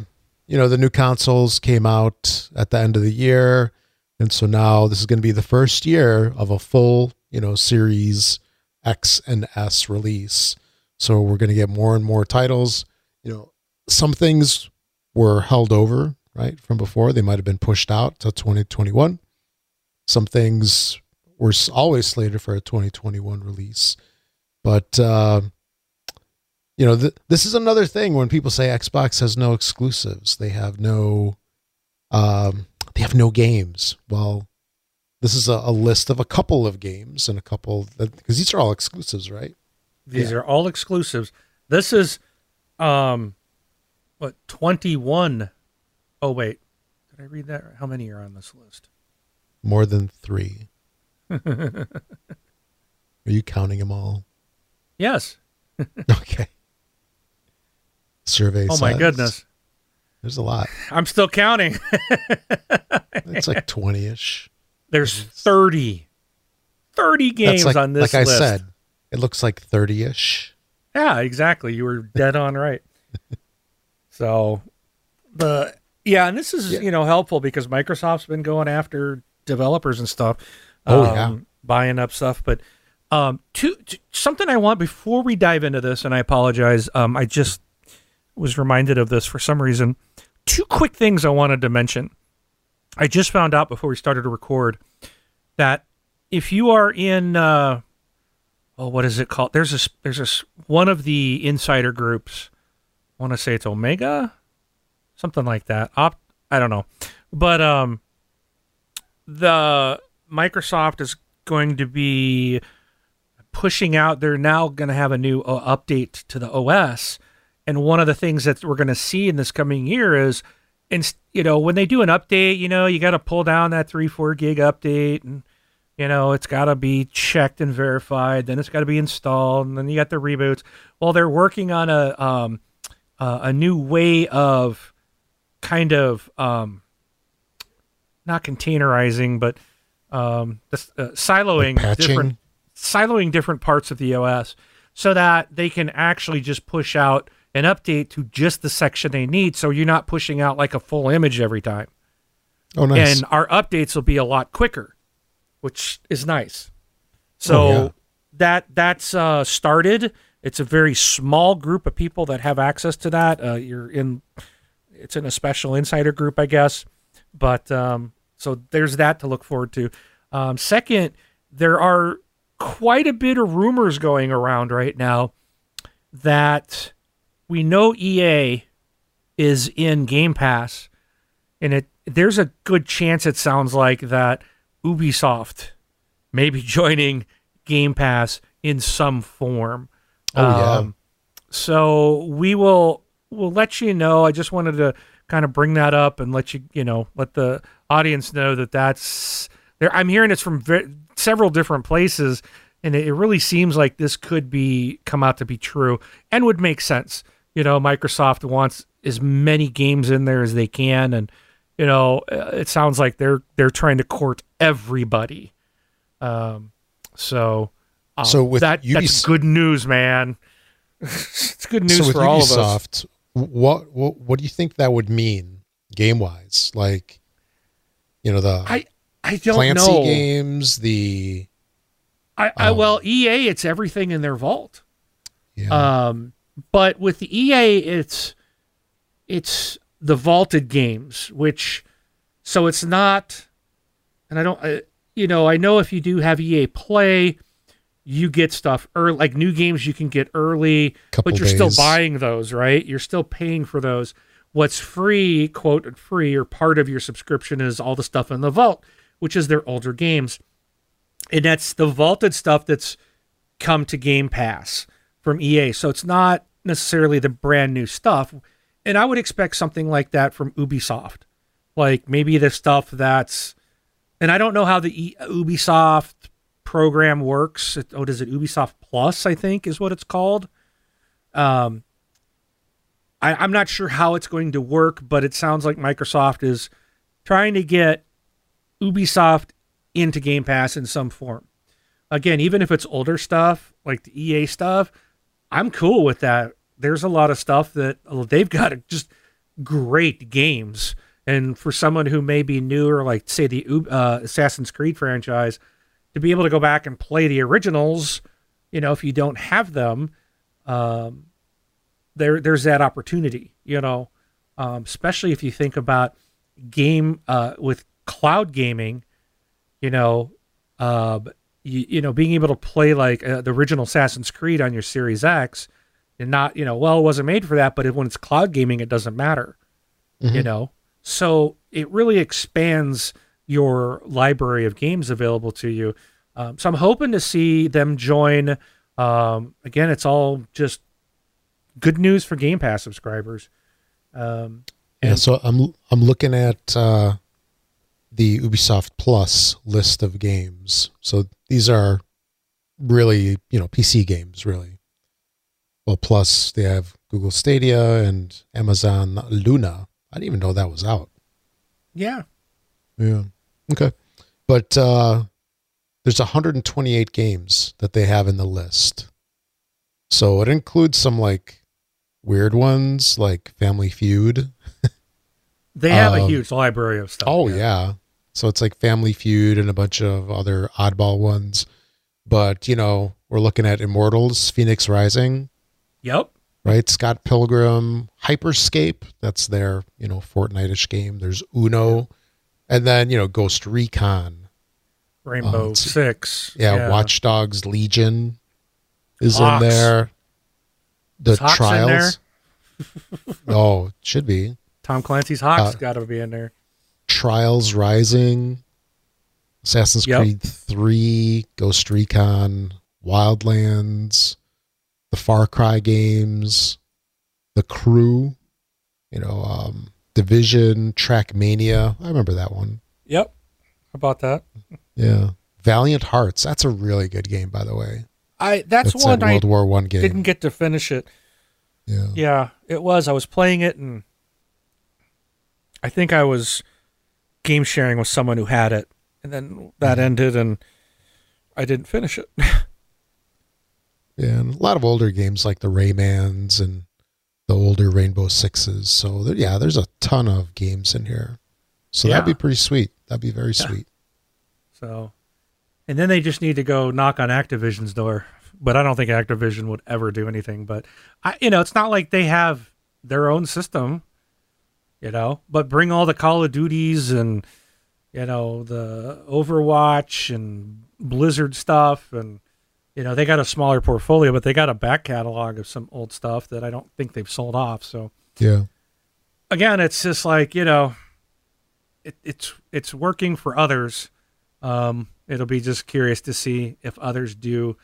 A: you know, the new consoles came out at the end of the year, and so now this is going to be the first year of a full, you know, Series X and S release. So we're going to get more and more titles. You know, some things were held over, right, from before. They might have been pushed out to 2021. Some things were always slated for a 2021 release. But uh, you know, th- this is another thing when people say Xbox has no exclusives. They have no um, they have no games. Well, this is a, a list of a couple of games and a couple because these are all exclusives, right?
B: These are all exclusives. This is um what 21 Oh wait. Did I read that? How many are on this list?
A: More than three. Are you counting them all?
B: Yes.
A: Okay. Survey.
B: Oh my goodness.
A: There's a lot.
B: I'm still counting.
A: It's like twenty ish.
B: There's 30. 30 games
A: like,
B: on this
A: like
B: list.
A: I said, it looks like thirty ish.
B: Yeah, exactly. You were dead on right. so the yeah, and this is
A: Yeah.
B: you know helpful because Microsoft's been going after developers and stuff.
A: Oh,
B: um,
A: yeah.
B: buying up stuff. But um, to, to- something I want before we dive into this, and I apologize. Um, I just was reminded of this for some reason. Two quick things I wanted to mention. I just found out before we started to record that if you are in uh, oh, what is it called? There's this there's this one of the insider groups. I want to say it's Omega, something like that. Op, I don't know, but um, the Microsoft is going to be pushing out. They're now going to have a new uh, update to the OS, and one of the things that we're going to see in this coming year is, and you know, when they do an update, you know, you got to pull down that three four gig update and you know it's got to be checked and verified then it's got to be installed and then you got the reboots well they're working on a um uh, a new way of kind of um not containerizing but um uh, siloing
A: Like
B: different siloing different parts of the OS so that they can actually just push out an update to just the section they need so you're not pushing out like a full image every time
A: Oh, nice.
B: and our updates will be a lot quicker, which is nice. So
A: Oh, yeah.
B: that that's uh, started. It's a very small group of people that have access to that. Uh, you're in, it's in a special insider group, I guess. But um, so there's that to look forward to. Um, second, there are quite a bit of rumors going around right now that we know EA is in Game Pass, and it there's a good chance it sounds like that Ubisoft may be joining Game Pass in some form. Um,
A: Oh, yeah.
B: So we will we'll let you know. I just wanted to kind of bring that up and let you you know let the audience know that that's there. I'm hearing it's from ve- several different places, and it, it really seems like this could be come out to be true and would make sense. You know, Microsoft wants as many games in there as they can, and you know, uh, it sounds like they're they're trying to court everybody. Um, so, um,
A: So with
B: that that's good news, man. it's good news
A: so
B: for all of us.
A: What, what what do you think that would mean game wise? Like, you know, the
B: I I don't
A: Clancy
B: know.
A: games, the
B: I, I
A: um,
B: well, EA, it's everything in their vault.
A: yeah,
B: Um, but with the EA, it's it's the vaulted games, which so it's not. And I don't, uh, you know, I know if you do have EA Play, you get stuff early, like new games you can get early,
A: couple
B: but you're
A: days.
B: still buying those, right? You're still paying for those. What's free, quote free, or part of your subscription is all the stuff in the vault, which is their older games, and that's the vaulted stuff that's come to Game Pass from EA. So it's not necessarily the brand new stuff. and I would expect something like that from Ubisoft, like maybe the stuff that's, and I don't know how the e- Ubisoft program works. It, oh, does it Ubisoft Plus? I think is what it's called. Um, I, I'm not sure how it's going to work, but it sounds like Microsoft is trying to get Ubisoft into Game Pass in some form. Again, even if it's older stuff like the EA stuff, I'm cool with that. There's a lot of stuff that oh, they've got just great games. And for someone who may be newer, like say the uh, Assassin's Creed franchise, to be able to go back and play the originals, you know, if you don't have them, um, there there's that opportunity, you know, um, especially if you think about game uh, with cloud gaming, you know, uh, you, you know, being able to play like uh, the original Assassin's Creed on your Series X, and not, you know, well, it wasn't made for that, but when it's cloud gaming, it doesn't matter, mm-hmm. you know. So it really expands your library of games available to you. Um, so I'm hoping to see them join. Um, again, it's all just good news for Game Pass subscribers. Um,
A: yeah, so I'm I'm looking at uh, the Ubisoft Plus list of games. So these are really you know PC games, really. Well, plus they have Google Stadia and Amazon Luna. I didn't even know that was out.
B: Yeah.
A: Yeah. Okay. But uh, there's 128 games that they have in the list. So it includes some like weird ones like Family Feud.
B: they have um, a huge library of stuff.
A: Oh yeah. yeah. So it's like Family Feud and a bunch of other oddball ones. But, you know, we're looking at Immortals, Phoenix Rising.
B: Yep.
A: Right? Scott Pilgrim, Hyperscape, that's their, you know, Fortnite-ish game. There's Uno. And then, you know, Ghost Recon.
B: Rainbow uh, Six.
A: Yeah, yeah, Watch Dogs Legion is HAWX. in there. The
B: HAWX
A: Trials. oh, should be.
B: Tom Clancy's HAWX uh, got to be in there.
A: Trials Rising, Assassin's yep. Creed 3, Ghost Recon, Wildlands, the Far Cry games, The Crew, you know, um, Division, Trackmania. I remember that one.
B: Yep. How about that?
A: Yeah. Valiant Hearts. That's a really good game, by the way.
B: I that's, that's one
A: World I War One game.
B: Didn't get to finish it.
A: Yeah.
B: Yeah, it was. I was playing it and I think I was game sharing with someone who had it, and then that mm-hmm. ended, and I didn't finish it.
A: yeah, and a lot of older games like the Raymans and the older Rainbow Sixes. So there, yeah, there's a ton of games in here. So yeah. that'd be pretty sweet. That'd be very yeah. sweet.
B: So, and then they just need to go knock on Activision's door. But I don't think Activision would ever do anything. But I, you know, it's not like they have their own system you know, but bring all the Call of Duties and you know the Overwatch and Blizzard stuff and you know they got a smaller portfolio but they got a back catalog of some old stuff that I don't think they've sold off so
A: yeah
B: again it's just like you know it, it's it's working for others um it'll be just curious to see if others do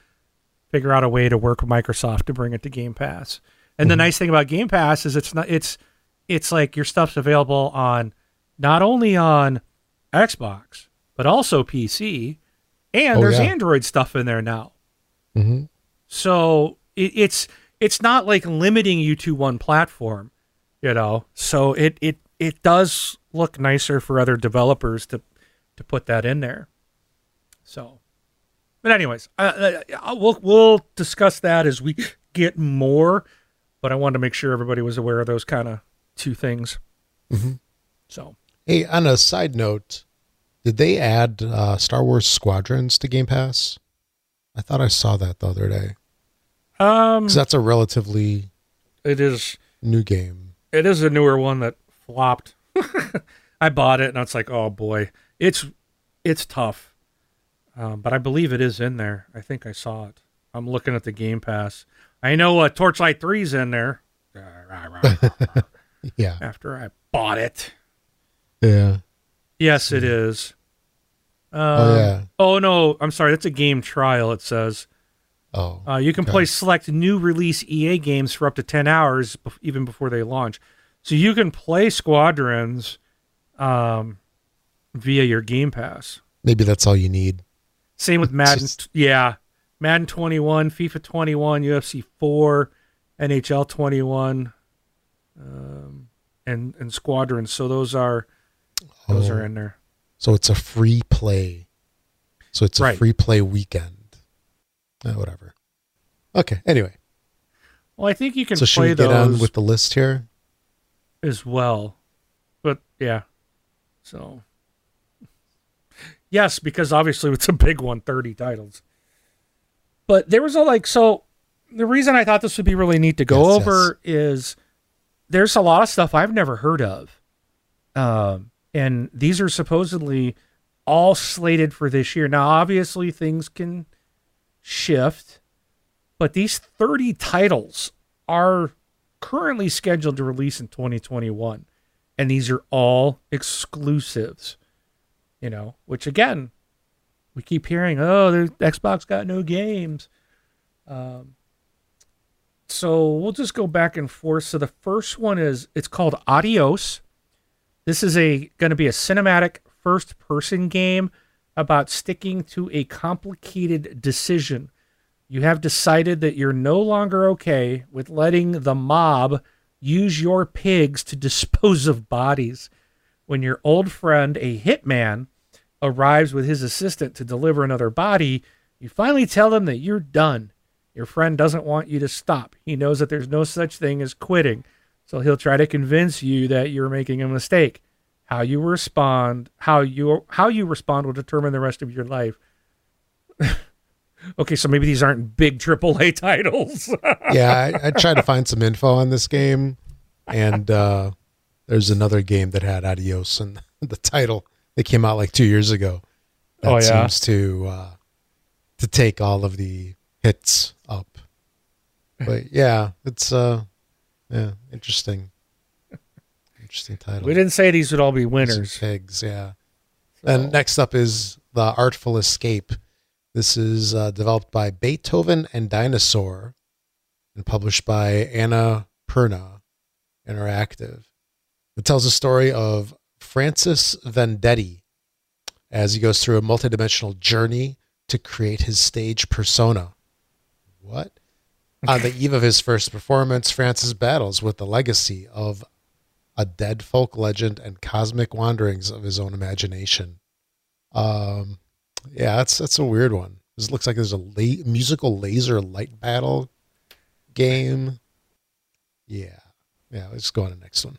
B: figure out a way to work with Microsoft to bring it to Game Pass and mm-hmm. the nice thing about Game Pass is it's not it's it's like your stuff's available on not only on Xbox but also PC, and oh, there's yeah. Android stuff in there now.
A: Mm-hmm.
B: So it, it's it's not like limiting you to one platform, you know. So it it it does look nicer for other developers to to put that in there. So, but anyways, uh, uh, we'll we'll discuss that as we get more. But I wanted to make sure everybody was aware of those kind of two things.
A: Mm-hmm.
B: So,
A: hey, on a side note, did they add uh, Star Wars Squadrons to Game Pass? I thought I saw that the other day.
B: Um,
A: because that's a relatively
B: it is
A: new game.
B: It is a newer one that flopped. I bought it and it's like, oh boy, it's it's tough. Um, but I believe it is in there. I think I saw it. I'm looking at the Game Pass. I know uh, Torchlight 3's in there.
A: Yeah.
B: After I bought it.
A: Yeah.
B: Yes, it is.
A: Uh, oh yeah.
B: Oh no, I'm sorry. That's a game trial. It says.
A: Oh.
B: Uh, you can okay. play select new release EA games for up to ten hours, even before they launch. So you can play Squadrons um, via your Game Pass.
A: Maybe that's all you need.
B: Same with Madden.
A: Just-
B: yeah. Madden 21, FIFA 21, UFC 4, NHL 21, um, and and Squadrons. So those are those
A: Oh,
B: are in there.
A: So it's a free play. So it's a
B: Right.
A: free play weekend. Eh, whatever. Okay. Anyway,
B: Well, I think you can
A: so should
B: play
A: we get on with the list here?
B: as well. But yeah. So yes, because obviously it's a big one, 30 titles. But there was a like so the reason I thought this would be really neat to go
A: Yes,
B: over is there's a lot of stuff I've never heard of. Um and these are supposedly all slated for this year. Now obviously things can shift, but these 30 titles are currently scheduled to release in 2021 and these are all exclusives you know which again we keep hearing oh xbox got no games. Um, so we'll just go back and forth. So the first one is it's called adios. This is a going to be a cinematic first person game about sticking to a complicated decision you have decided that you're no longer okay with letting the mob use your pigs to dispose of bodies. When your old friend, a hitman, arrives with his assistant to deliver another body, you finally tell them that you're done. Your friend doesn't want you to stop. He knows that there's no such thing as quitting. So he'll try to convince you that you're making a mistake. How you respond, how you how you respond will determine the rest of your life. okay, so maybe these aren't big AAA titles.
A: yeah, I, I tried to find some info on this game, and uh, there's another game that had Adios and the title. It came out like two years ago. That
B: Oh, yeah?
A: seems to uh, to take all of the hits up. But yeah, it's uh, yeah, interesting, interesting title.
B: we didn't say these would all be winners.
A: pigs, yeah.
B: So-
A: And next up is The Artful Escape. This is uh, developed by Beethoven and Dinosaur and published by Anna Perna Interactive. It tells the story of Francis Vendetti as he goes through a multidimensional journey to create his stage persona. What? On the eve of his first performance, Francis battles with the legacy of a dead folk legend and cosmic wanderings of his own imagination. Um, yeah, that's that's a weird one. This looks like there's a la- musical laser light battle game. Yeah, yeah. Let's go on to the next one.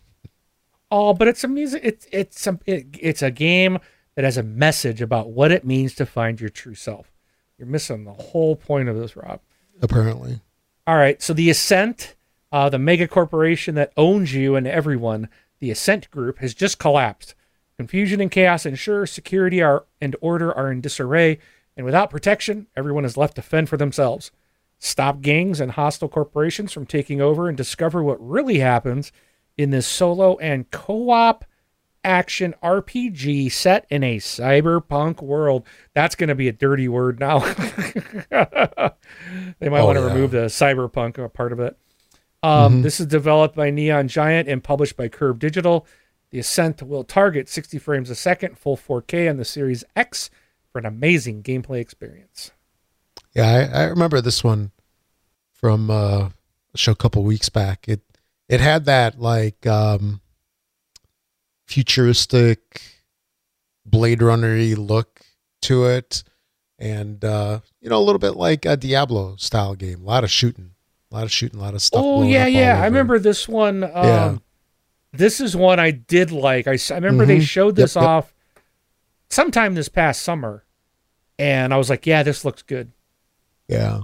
B: Oh, but it's a music. It's it's a it, it's a game that has a message about what it means to find your true self. You're missing the whole point of this, Rob.
A: Apparently,
B: All right, so the Ascent, uh, the mega corporation that owns you and everyone, the Ascent Group has just collapsed. Confusion and chaos ensure security are and order are in disarray, and without protection, everyone is left to fend for themselves. Stop gangs and hostile corporations from taking over and discover what really happens in this solo and co-op action RPG set in a cyberpunk world. That's going to be a dirty word now. they might
A: Oh,
B: want to
A: yeah.
B: remove the cyberpunk part of it. Um,
A: Mhm.
B: This is developed by Neon Giant and published by Curve Digital. The Ascent will target 60 frames a second, full 4K on the Series X for an amazing gameplay experience.
A: yeah, I, I remember this one from uh, a show a couple weeks back. It it had that like um, futuristic Blade Runner look to it, and uh, you know a little bit like a Diablo style game. A lot of shooting, a lot of shooting, a lot of stuff.
B: Oh yeah, yeah. I remember this one. Um,
A: Yeah.
B: This is one I did like. I remember they
A: Mhm.
B: showed
A: Yep,
B: this
A: yep.
B: off sometime this past summer, and I was like, "Yeah, this looks good."
A: Yeah,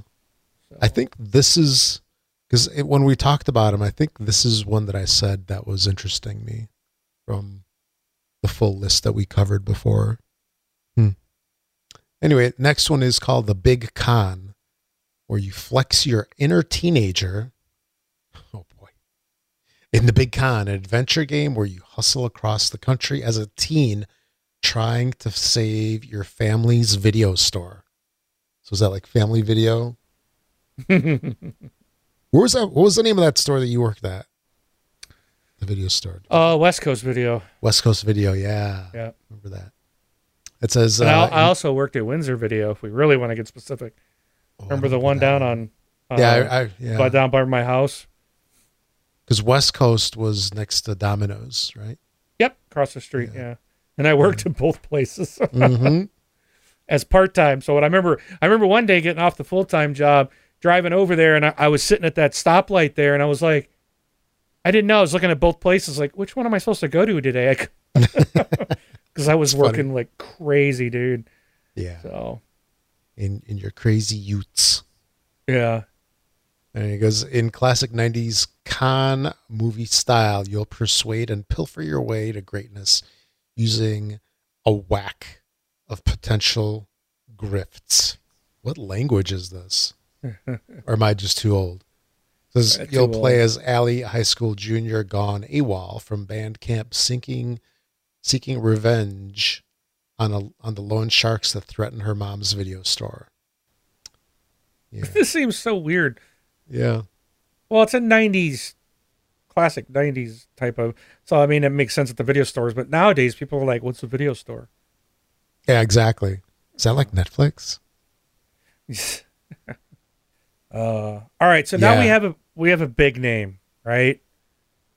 B: So-
A: I think this is because when we talked about him, I think this is one that I said that was interesting me from the full list that we covered before. Hmm. Anyway, next one is called the Big Con, where you flex your inner teenager. Oh boy. In the Big Con, an adventure game where you hustle across the country as a teen trying to save your family's video store. So is that like family video? Where was that? What was the name of that store that you worked at? The video store.
B: Uh, West Coast Video.
A: West Coast Video. Yeah.
B: Yeah.
A: Remember that. It says.
B: I,
A: Uh,
B: I also worked at Windsor Video. If we really want to get specific,
A: oh,
B: remember the one down on? Uh,
A: yeah, I, I, yeah.
B: by down by my house.
A: Because West Coast was next to Domino's, right?
B: Yep, across the street. Yeah, and I worked in both places
A: Mm-hmm.
B: as part time. So what I remember, I remember one day getting off the full time job, driving over there, and I, I was sitting at that stoplight there, and I was like, I didn't know. I was looking at both places, like, which one am I supposed to go to today? Because I was
A: It's funny.
B: working like crazy, dude.
A: yeah.
B: So
A: In in your crazy utes.
B: yeah,
A: And he goes, in classic 90s con movie style, you'll persuade and pilfer your way to greatness using a whack of potential grifts. What language is this? or am I just too old? Says
B: Uh, too
A: you'll play
B: old.
A: as Allie, high school junior gone AWOL from band camp, sinking, seeking revenge on a on the loan sharks that threaten her mom's video store. Yeah,
B: this seems so weird.
A: yeah.
B: Well, it's a '90s classic '90s type of. So I mean, it makes sense at the video stores, but nowadays people are like, "What's a video store?"
A: Yeah, exactly. Is that like Netflix?
B: uh, all right, so now we have a we have a big name, right?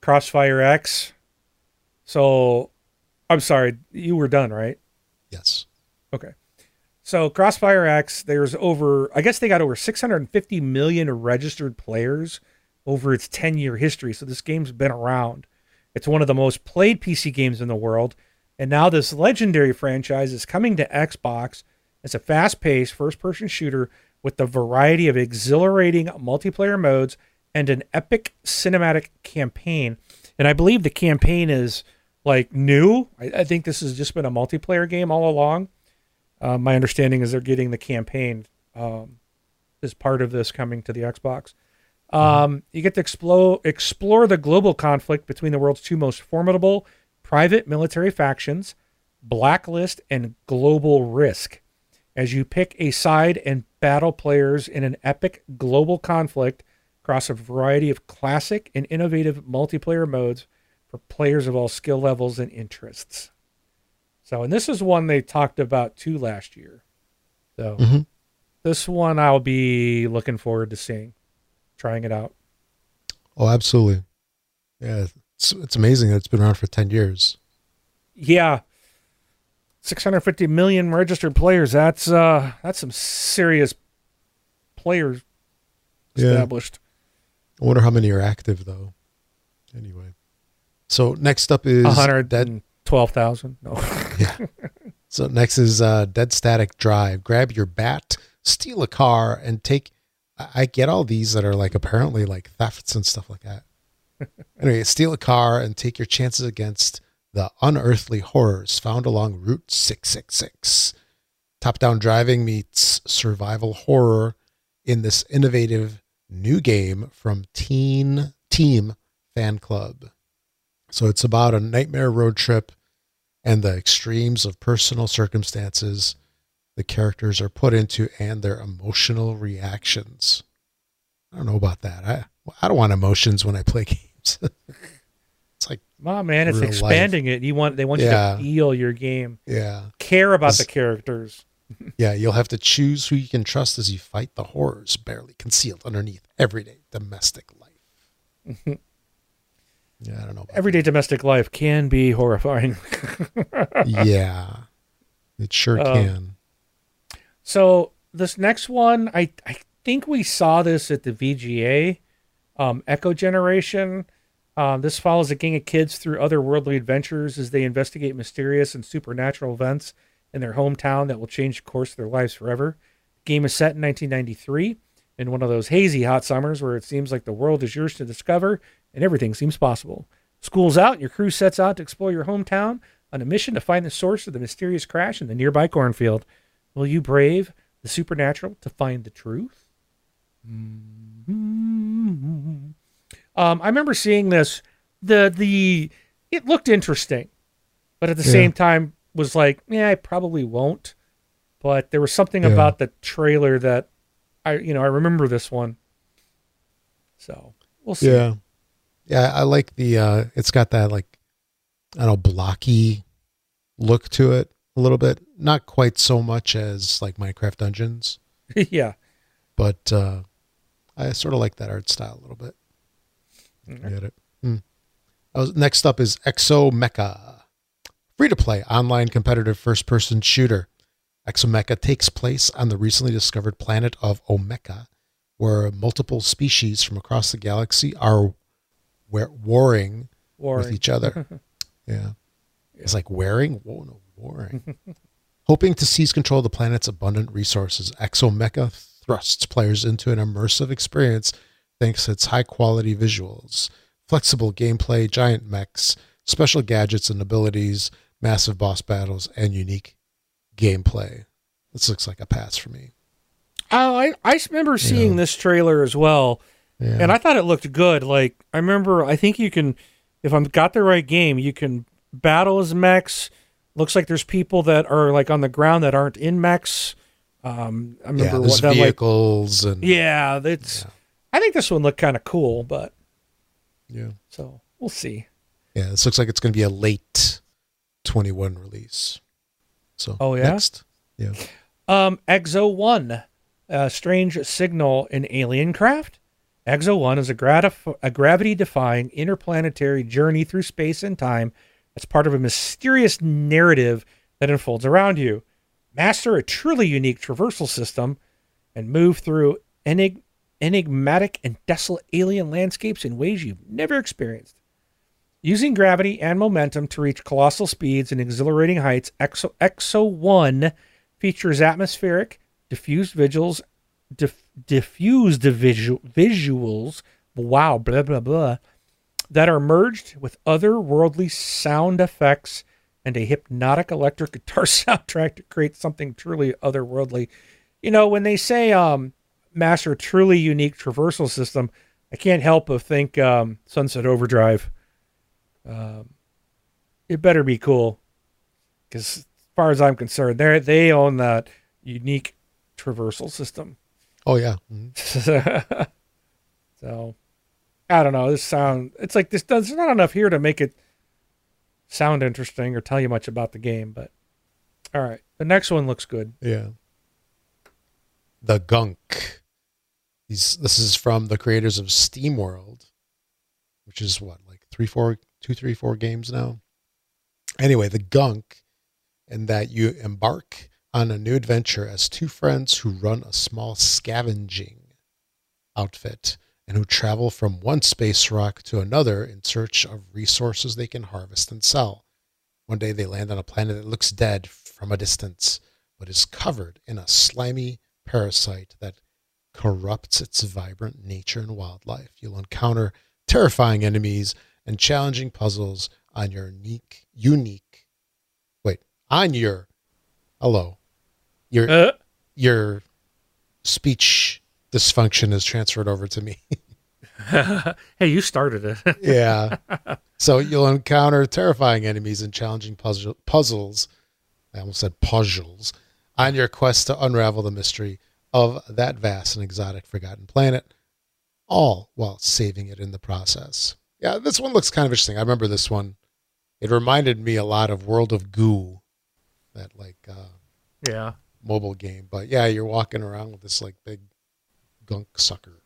B: Crossfire X. So, I'm sorry, you were done, right? Okay. So Crossfire X, there's over, I guess they got over 650 million registered players over its 10 year history. So this game's been around. It's one of the most played PC games in the world. And now this legendary franchise is coming to Xbox as a fast paced first person shooter with the variety of exhilarating multiplayer modes and an epic cinematic campaign. And I believe the campaign is like new. I, I think this has just been a multiplayer game all along. Uh, my understanding is they're getting the campaign um, as part of this coming to the Xbox. Um, you get to explore explore the global conflict between the world's two most formidable private military factions, Blacklist and Global Risk, as you pick a side and battle players in an epic global conflict across a variety of classic and innovative multiplayer modes for players of all skill levels and interests. So, and this is one they talked about too last year. So,
A: Mhm.
B: this one I'll be looking forward to seeing, trying it out.
A: Oh, absolutely. Yeah, it's, it's amazing that it's been around for 10 years.
B: Yeah. 650 million registered players. That's uh that's some serious players
A: Yeah.
B: established.
A: I wonder how many are active, though. Anyway. So next up is Dead.
B: 112,000. No.
A: Yeah. So next is uh, Dead Static Drive. Grab your bat, steal a car, and take. I I get all these that are like apparently like thefts and stuff like that. anyway, steal a car and take your chances against the unearthly horrors found along Route 666. Top down driving meets survival horror in this innovative new game from Teen Team Fan Club. So it's about a nightmare road trip and the extremes of personal circumstances the characters are put into and their emotional reactions. I don't know about that. I I don't want emotions when I play games. it's like
B: Mom, man, it's expanding it. You want they want you to feel your game.
A: yeah.
B: Care about the characters.
A: Yeah, you'll have to choose who you can trust as you fight the horrors barely concealed underneath everyday domestic life. yeah, I don't know.
B: Everyday domestic life can be horrifying.
A: Yeah, it sure
B: Um,
A: can.
B: So this next one, I I think we saw this at the VGA, um, Echo Generation. Um, this follows a gang of kids through otherworldly adventures as they investigate mysterious and supernatural events in their hometown that will change the course of their lives forever. The game is set in 1993 in one of those hazy hot summers where it seems like the world is yours to discover and everything seems possible. School's out and your crew sets out to explore your hometown on a mission to find the source of the mysterious crash in the nearby cornfield. Will you brave the supernatural to find the truth? Mm-hmm. Um, I remember seeing this. The the it looked interesting, but at the
A: Yeah.
B: same time was like, yeah, I probably won't. But there was something
A: Yeah.
B: about the trailer that I you know I remember this one. So we'll see.
A: Yeah, Yeah, I like the. uh It's got that like, I don't know, blocky look to it a little bit. Not quite so much as like Minecraft Dungeons,
B: yeah.
A: but uh I sort of like that art style a little bit. I get it. I was- Next up is Exo Mecha, free to play online competitive first person shooter. Exomecha takes place on the recently discovered planet of Omeka, where multiple species from across the galaxy are wa- warring with each other. yeah. It's like wearing? Whoa, no, warring. Hoping to seize control of the planet's abundant resources, Exomecha thrusts players into an immersive experience thanks to its high quality visuals, flexible gameplay, giant mechs, special gadgets and abilities, massive boss battles, and unique gameplay. This looks like a pass for me.
B: Oh, I, I remember seeing
A: Yeah.
B: this trailer as well,
A: Yeah.
B: and I thought it looked good. Like I remember, I think you can, if I've got the right game, you can battle as mechs. Looks like there's people that are like on the ground that aren't in mechs. Um, I
A: yeah,
B: remember
A: there's
B: what that like.
A: vehicles and
B: Yeah, that's.
A: Yeah.
B: I think this one looked kind of cool, but
A: yeah.
B: so we'll see.
A: Yeah, this looks like it's going to be a late 21 release. So,
B: Oh, yeah?
A: next. Yeah.
B: Um, Exo One, a strange signal in alien craft. Exo One is a, gratif- a gravity-defying interplanetary journey through space and time. That's part of a mysterious narrative that unfolds around you. Master a truly unique traversal system and move through enig- enigmatic and desolate alien landscapes in ways you've never experienced. Using gravity and momentum to reach colossal speeds and exhilarating heights, Exo, Exo 1 features atmospheric, diffused visuals, diff, diffused visual, visuals, wow, blah, blah, blah, that are merged with otherworldly sound effects and a hypnotic electric guitar soundtrack to create something truly otherworldly. You know, when they say um, master truly unique traversal system, I can't help but think um, Sunset Overdrive. Um, it better be cool, because as far as I'm concerned, they they own that unique traversal system.
A: Oh, yeah. Mhm.
B: so, I don't know. This sound it's like this. There's not enough here to make it sound interesting or tell you much about the game. But all right, the next one looks good.
A: Yeah. The Gunk. These, this is from the creators of SteamWorld, which is what, like three, four, two, three, four games now? Anyway, The Gunk, and that you embark on a new adventure as two friends who run a small scavenging outfit and who travel from one space rock to another in search of resources they can harvest and sell. One day they land on a planet that looks dead from a distance, but is covered in a slimy parasite that corrupts its vibrant nature and wildlife. You'll encounter terrifying enemies and challenging puzzles on your unique, unique, wait, on your, hello, your
B: Uh,
A: your speech dysfunction is transferred over to me.
B: hey, you started it.
A: yeah. So you'll encounter terrifying enemies and challenging puzzle, puzzles. I almost said puzzles on your quest to unravel the mystery of that vast and exotic forgotten planet, all while saving it in the process. Yeah, this one looks kind of interesting. I remember this one. It reminded me a lot of World of Goo, that like uh,
B: yeah.
A: mobile game. But yeah, you're walking around with this like big gunk sucker.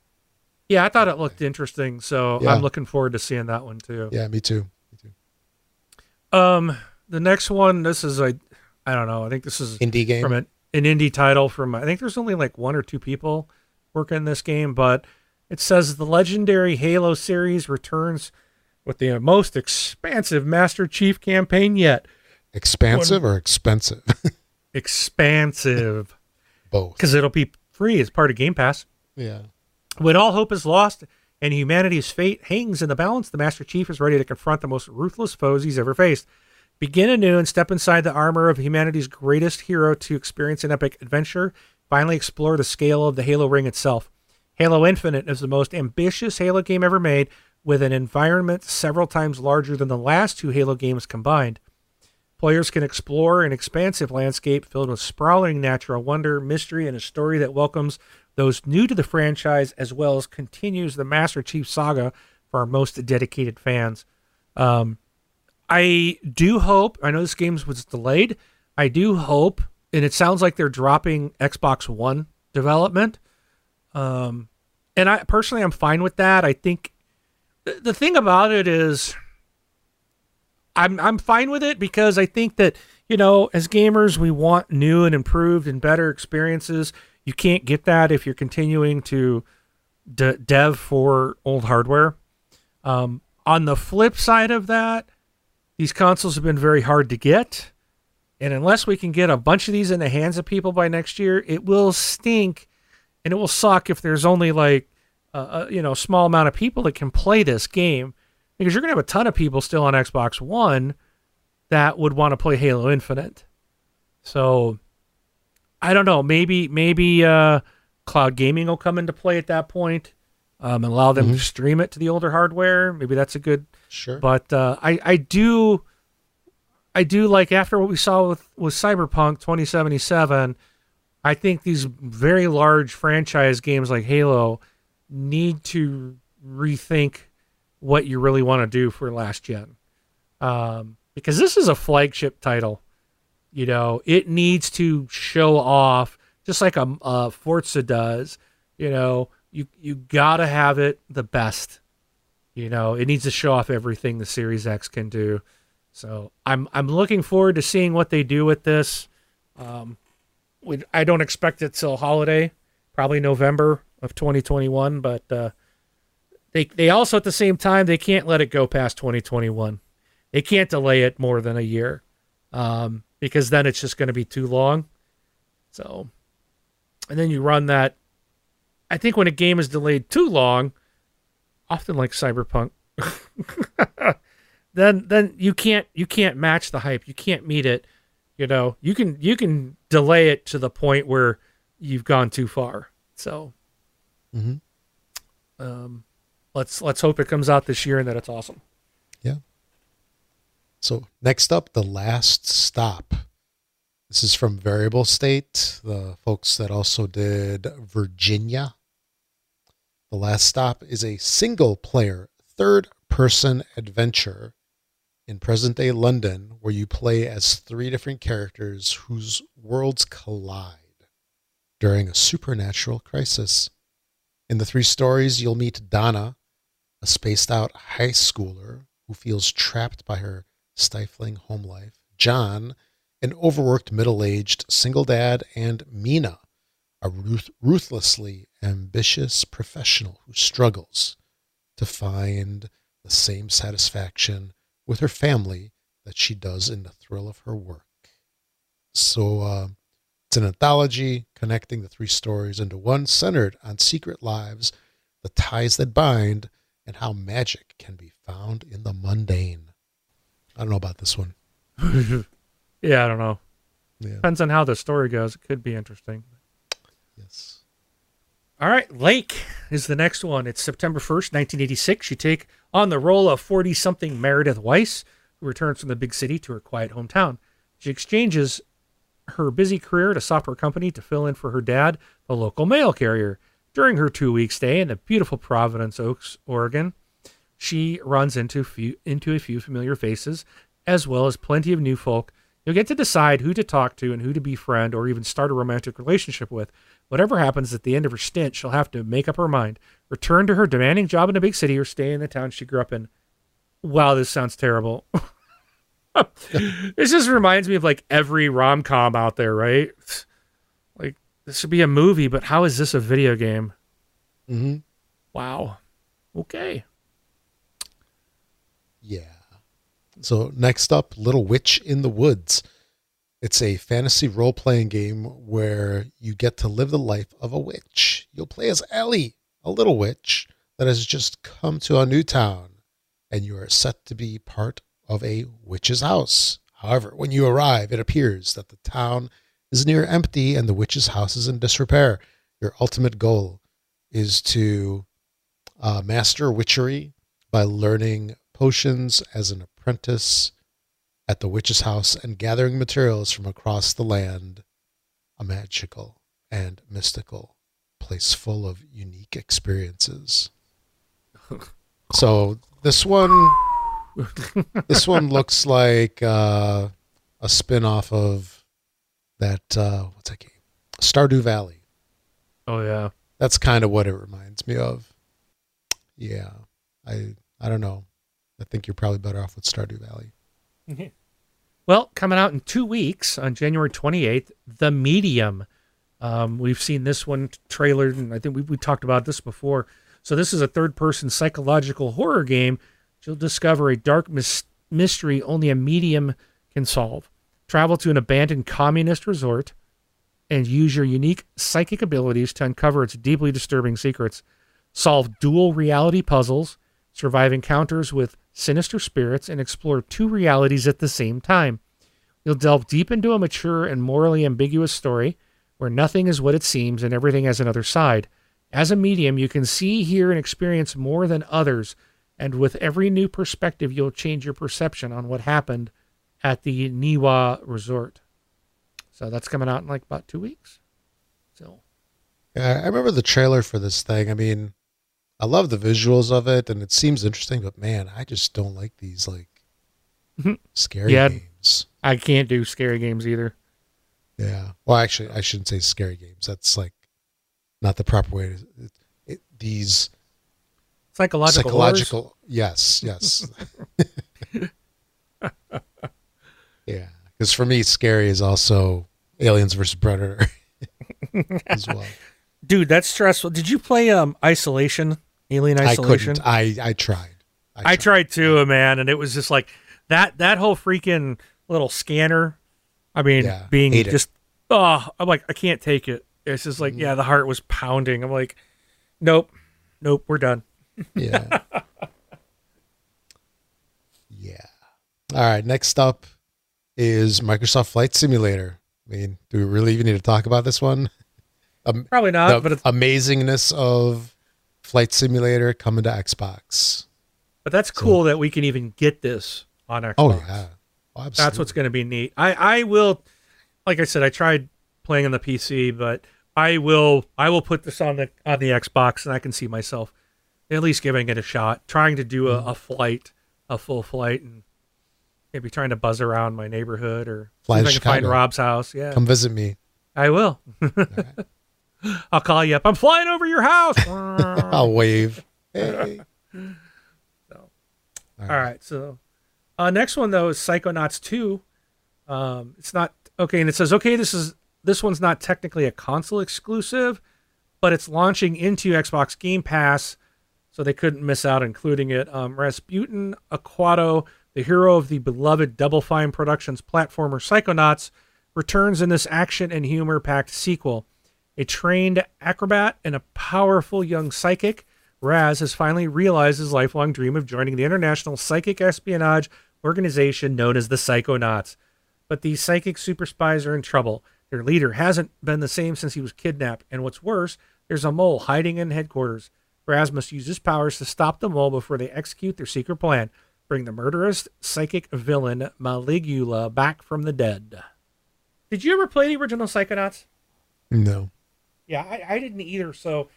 B: Yeah, I thought it looked interesting, so
A: Yeah.
B: I'm looking forward to seeing that one too.
A: Yeah, me too. Me too.
B: Um, the next one, this is a, I don't know. I think this is
A: Indie game.
B: from an, an indie title from. I think there's only like one or two people working this game, but it says the legendary Halo series returns with the most expansive Master Chief campaign yet.
A: Expansive or expensive?
B: Expansive,
A: Both.
B: because it'll be free as part of Game Pass.
A: Yeah.
B: When all hope is lost and humanity's fate hangs in the balance, the Master Chief is ready to confront the most ruthless foes he's ever faced. Begin anew and step inside the armor of humanity's greatest hero to experience an epic adventure. Finally, explore the scale of the Halo ring itself. Halo Infinite is the most ambitious Halo game ever made, with an environment several times larger than the last two Halo games combined. Players can explore an expansive landscape filled with sprawling natural wonder, mystery, and a story that welcomes those new to the franchise as well as continues the Master Chief saga for our most dedicated fans. Um, I do hope. I know this game was delayed. I do hope, and it sounds like they're dropping Xbox One development. Um, and I personally, I'm fine with that. I think the thing about it is, I'm I'm fine with it because I think that you know, as gamers, we want new and improved and better experiences. You can't get that if you're continuing to de- dev for old hardware. Um, on the flip side of that, these consoles have been very hard to get. And unless we can get a bunch of these in the hands of people by next year, it will stink and it will suck if there's only like a, a you know small amount of people that can play this game because you're going to have a ton of people still on Xbox 1 that would want to play Halo Infinite. So I don't know, maybe maybe uh, cloud gaming will come into play at that point um, and allow them mm-hmm. to stream it to the older hardware. Maybe that's a good
A: sure.
B: But uh, I I do I do like after what we saw with with Cyberpunk 2077. I think these very large franchise games like Halo need to rethink what you really want to do for last gen. Um, because this is a flagship title. You know, it needs to show off just like a, a Forza does. You know, you you gotta have it the best. You know, it needs to show off everything the Series X can do. So I'm I'm looking forward to seeing what they do with this. Um, we, I don't expect it till holiday, probably November of 2021. But uh, they they also at the same time they can't let it go past 2021. They can't delay it more than a year um, because then it's just going to be too long. So, and then you run that. I think when a game is delayed too long, often like Cyberpunk, then then you can't you can't match the hype. You can't meet it. You know, you can you can delay it to the point where you've gone too far. So,
A: mm-hmm.
B: um, let's let's hope it comes out this year and that it's awesome. Yeah.
A: So next up, the last stop. This is from Variable State, the folks that also did Virginia. The last stop is a single player, third person adventure in present day London where you play as three different characters whose worlds collide during a supernatural crisis. In the three stories, you'll meet Donna, a spaced out high schooler who feels trapped by her stifling home life, John, an overworked middle aged single dad, and Mina, a ruth- ruthlessly ambitious professional who struggles to find the same satisfaction with her family that she does in the thrill of her work. So uh, it's an anthology connecting the three stories into one centered on secret lives, the ties that bind, and how magic can be found in the mundane. I don't know about this one.
B: yeah, I don't know. Yeah. Depends on how the story goes. It could be interesting.
A: Yes.
B: All right, Lake is the next one. It's September 1st, 1986. You take on the role of 40 something Meredith Weiss, who returns from the big city to her quiet hometown. She exchanges her busy career at a software company to fill in for her dad, the local mail carrier. During her two week stay in the beautiful Providence Oaks, Oregon, she runs into few, into a few familiar faces, as well as plenty of new folk. You'll get to decide who to talk to and who to befriend or even start a romantic relationship with. Whatever happens at the end of her stint, she'll have to make up her mind, return to her demanding job in a big city, or stay in the town she grew up in. Wow, this sounds terrible. this just reminds me of like every rom com out there, right? Like this should be a movie, but how is this a video game?
A: Mm-hmm.
B: Wow. Okay.
A: Yeah. So next up, Little Witch in the Woods. It's a fantasy role playing game where you get to live the life of a witch. You'll play as Ellie, a little witch that has just come to a new town, and you are set to be part of a witch's house. However, when you arrive, it appears that the town is near empty and the witch's house is in disrepair. Your ultimate goal is to uh, master witchery by learning potions as an apprentice at the witch's house and gathering materials from across the land, a magical and mystical place full of unique experiences. So this one, this one looks like uh, a spin-off of that. Uh, what's that game? Stardew Valley.
B: Oh yeah.
A: That's kind of what it reminds me of. Yeah, I I don't know. I think you're probably better off with Stardew Valley.
B: Well, coming out in two weeks on January 28th, The Medium. Um, we've seen this one trailer, and I think we, we talked about this before. So, this is a third person psychological horror game. You'll discover a dark mis- mystery only a medium can solve. Travel to an abandoned communist resort and use your unique psychic abilities to uncover its deeply disturbing secrets. Solve dual reality puzzles, survive encounters with sinister spirits, and explore two realities at the same time. You'll delve deep into a mature and morally ambiguous story where nothing is what it seems and everything has another side. As a medium, you can see, hear, and experience more than others, and with every new perspective, you'll change your perception on what happened at the Niwa Resort. So that's coming out in like about two weeks. So
A: Yeah, I remember the trailer for this thing. I mean, I love the visuals of it, and it seems interesting. But man, I just don't like these like
B: Mhm.
A: scary
B: Yeah.
A: games.
B: I can't do scary games either.
A: Yeah. Well, actually, I shouldn't say scary games. That's like not the proper way. To, it, it, these
B: Psychological. horrors?
A: psychological. Yes. Yes. yeah. Because for me, scary is also Aliens versus Predator as well.
B: Dude, that's stressful. Did you play um Isolation? Alien Isolation?
A: I
B: Isolation?
A: couldn't. I I tried.
B: I tried too, man, and it was just like that that whole freaking little scanner. I mean,
A: Yeah,
B: being
A: hate it.
B: just oh, I'm like I can't take it. It's just
A: Mm-hmm.
B: like yeah, the heart was pounding. I'm like, nope, nope, we're done.
A: Yeah. yeah. All right. Next up is Microsoft Flight Simulator. I mean, do we really even need to talk about this one? Um,
B: Probably not,
A: the
B: but it's,
A: amazingness of Flight Simulator coming to Xbox.
B: but that's cool that we can even get this on Xbox.
A: Oh yeah. Oh.
B: That's what's going to be neat. I I will, like I said, I tried playing on the PC, but I will I will put this on the on the Xbox, and I can see myself at least giving it a shot, trying to do a,
A: Mm-hmm.
B: a flight, a full flight, and maybe trying to buzz around my neighborhood or
A: Fly
B: see
A: to
B: if I can find Rob's house. Yeah,
A: Come visit me.
B: I will. I'll call you up. I'm flying over your house.
A: I'll wave. Hey.
B: So, All right. So, uh, next one though is Psychonauts 2. Um, it's not okay, and it says okay. This is this one's not technically a console exclusive, but it's launching into Xbox Game Pass, so they couldn't miss out including it. Um, Rasputin Aquato, the hero of the beloved Double Fine Productions platformer Psychonauts, returns in this action and humor packed sequel. A trained acrobat and a powerful young psychic, Raz has finally realized his lifelong dream of joining the international psychic espionage organization known as the Psychonauts. But these psychic super spies are in trouble. Their leader hasn't been the same since he was kidnapped, and what's worse, there's a mole hiding in headquarters. Raz must use his powers to stop the mole before they execute their secret plan bring the murderous psychic villain Maligula back from the dead. Did you ever play the original Psychonauts?
A: No.
B: Yeah, I, I didn't either, so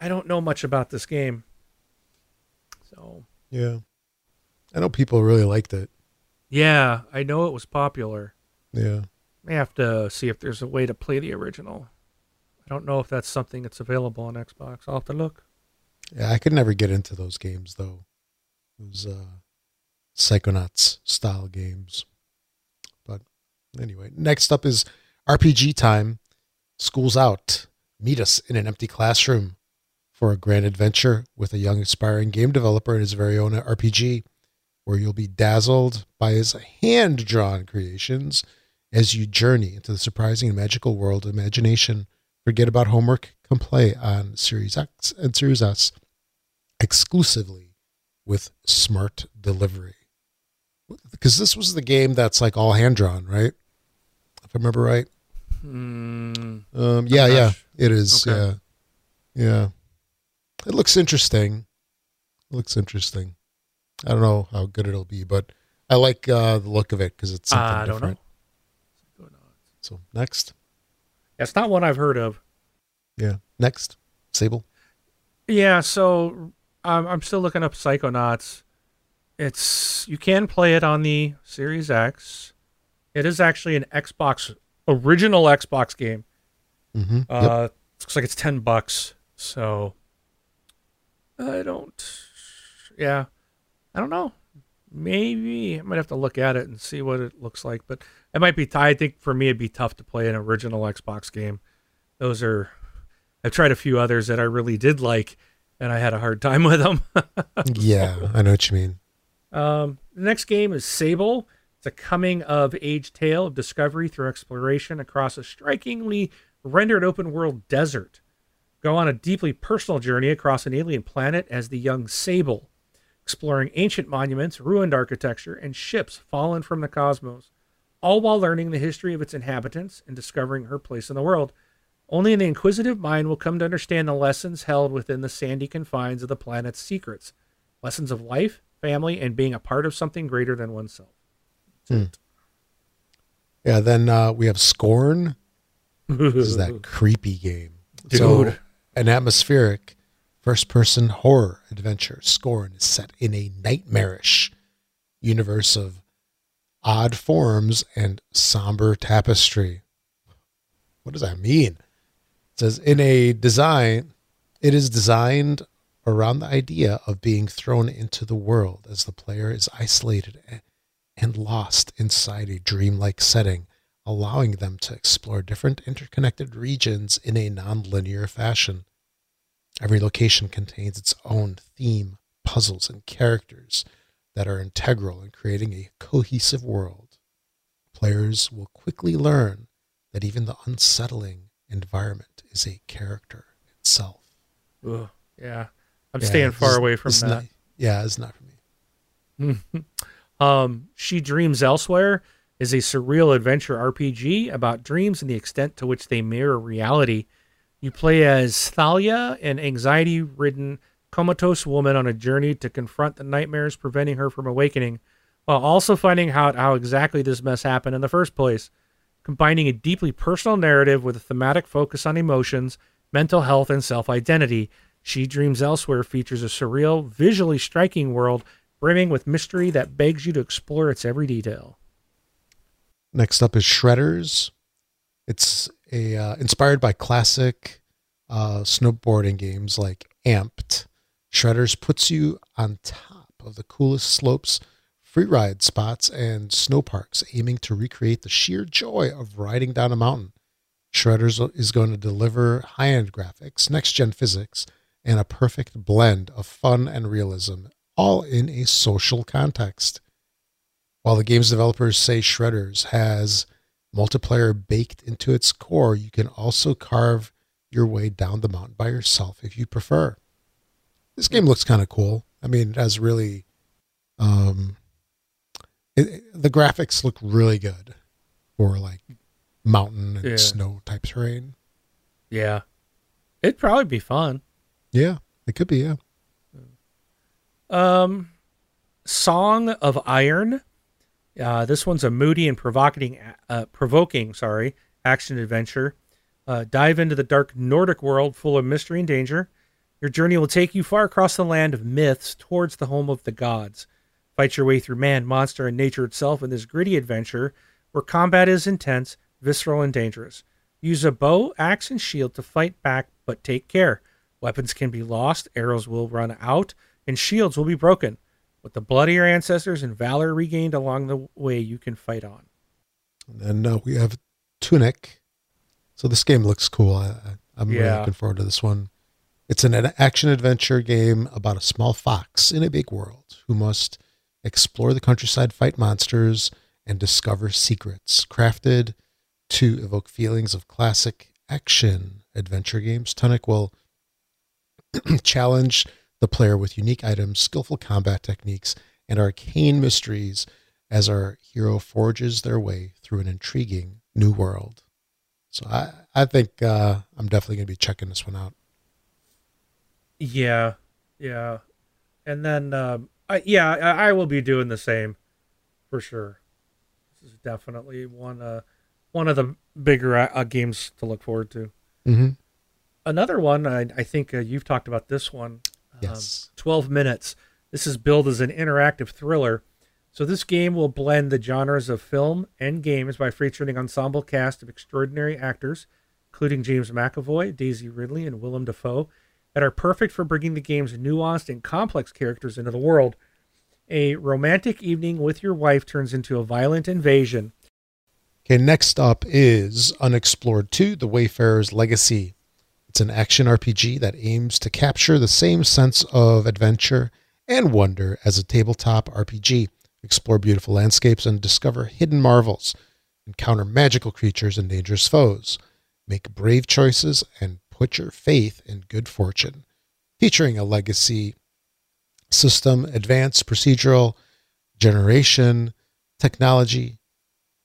B: I don't know much about this game. So
A: Yeah. I know people really liked it.
B: yeah, I know it was popular.
A: Yeah.
B: May have to see if there's a way to play the original. I don't know if that's something that's available on Xbox. I'll have to look.
A: Yeah, I could never get into those games though. Those uh Psychonauts style games. But anyway, next up is RPG time. School's out. Meet us in an empty classroom for a grand adventure with a young aspiring game developer and his very own RPG, where you'll be dazzled by his hand drawn creations as you journey into the surprising and magical world of imagination. Forget about homework, come play on Series X and Series S exclusively with smart delivery. Because this was the game that's like all hand drawn, right? If I remember right.
B: Hmm.
A: Um, yeah, yeah, it is.
B: Okay.
A: Yeah, yeah. It looks interesting. It looks interesting. I don't know how good it'll be, but I like uh, the look of it because it's something
B: I don't
A: different.
B: know.
A: So next,
B: That's not one I've heard of.
A: yeah, next, Sable.
B: Yeah, so I'm, I'm still looking up Psychonauts. It's you can play it on the Series X. It is actually an Xbox original Xbox game.
A: Mm-hmm.
B: Uh, looks like it's ten bucks. So I don't. Yeah, I don't know. Maybe I might have to look at it and see what it looks like. But it might be. I think for me, it'd be tough to play an original Xbox game. Those are. I've tried a few others that I really did like, and I had a hard time with them.
A: yeah, I know what you mean.
B: Um, the next game is Sable. A coming of age tale of discovery through exploration across a strikingly rendered open world desert. Go on a deeply personal journey across an alien planet as the young Sable, exploring ancient monuments, ruined architecture, and ships fallen from the cosmos, all while learning the history of its inhabitants and discovering her place in the world. Only an inquisitive mind will come to understand the lessons held within the sandy confines of the planet's secrets lessons of life, family, and being a part of something greater than oneself.
A: Hmm. Yeah, then uh, we have Scorn. This is that creepy game.
B: Dude.
A: So, an atmospheric first person horror adventure. Scorn is set in a nightmarish universe of odd forms and somber tapestry. What does that mean? It says in a design, it is designed around the idea of being thrown into the world as the player is isolated and lost inside a dreamlike setting, allowing them to explore different interconnected regions in a nonlinear fashion. Every location contains its own theme, puzzles, and characters that are integral in creating a cohesive world. Players will quickly learn that even the unsettling environment is a character itself.
B: Ugh, yeah. I'm
A: Yeah,
B: staying far away from that.
A: not- yeah, it's not for me.
B: um, She Dreams Elsewhere is a surreal adventure RPG about dreams and the extent to which they mirror reality. You play as Thalia, an anxiety ridden, comatose woman on a journey to confront the nightmares preventing her from awakening, while also finding out how exactly this mess happened in the first place. Combining a deeply personal narrative with a thematic focus on emotions, mental health, and self identity, She Dreams Elsewhere features a surreal, visually striking world brimming with mystery that begs you to explore its every detail.
A: Next up is Shredders. It's a uh, inspired by classic uh, snowboarding games like Amped. Shredders puts you on top of the coolest slopes, free ride spots, and snow parks, aiming to recreate the sheer joy of riding down a mountain. Shredders is going to deliver high end graphics, next gen physics, and a perfect blend of fun and realism, all in a social context. While the game's developers say Shredders has multiplayer baked into its core, you can also carve your way down the mountain by yourself if you prefer. This game looks kind of cool. I mean, it has really, um, it, the graphics look really good for like mountain and
B: Yeah.
A: snow type terrain.
B: Yeah. It'd probably be fun.
A: Yeah, it could be. Yeah.
B: Um, Song of Iron. Uh, this one's a moody and provoking, uh, provoking, sorry, action adventure. Uh, dive into the dark Nordic world full of mystery and danger. Your journey will take you far across the land of myths towards the home of the gods. Fight your way through man, monster, and nature itself in this gritty adventure where combat is intense, visceral, and dangerous. Use a bow, axe, and shield to fight back, but take care. Weapons can be lost, arrows will run out, and shields will be broken. With the blood of your ancestors and valor regained along the way, you can fight on.
A: And then uh, we have Tunic. So this game looks cool. I, I- I'm really looking forward to this one. It's an action adventure game about a small fox in a big world who must explore the countryside, fight monsters, and discover secrets. Crafted to evoke feelings of classic action adventure games, Tunic will challenge the player with unique items, skillful combat techniques, and arcane mysteries as our hero forges their way through an intriguing new world. So I, I think uh, I'm definitely going to be checking this one out.
B: Yeah, yeah, and then um, I, yeah, I, I will be doing the same for sure. This is definitely one uh, one of the bigger uh, games to look forward to.
A: Mm-hmm.
B: Another one, I, I think uh, you've talked about this one.
A: Yes.
B: Um, 12 minutes. This is billed as an interactive thriller. So this game will blend the genres of film and games by featuring an ensemble cast of extraordinary actors, including James McAvoy, Daisy Ridley, and Willem Dafoe, that are perfect for bringing the game's nuanced and complex characters into the world. A romantic evening with your wife turns into a violent invasion.
A: Okay, next up is Unexplored 2 The Wayfarer's Legacy. It's an action RPG that aims to capture the same sense of adventure and wonder as a tabletop RPG. Explore beautiful landscapes and discover hidden marvels. Encounter magical creatures and dangerous foes. Make brave choices and put your faith in good fortune. Featuring a legacy system, advanced procedural generation technology,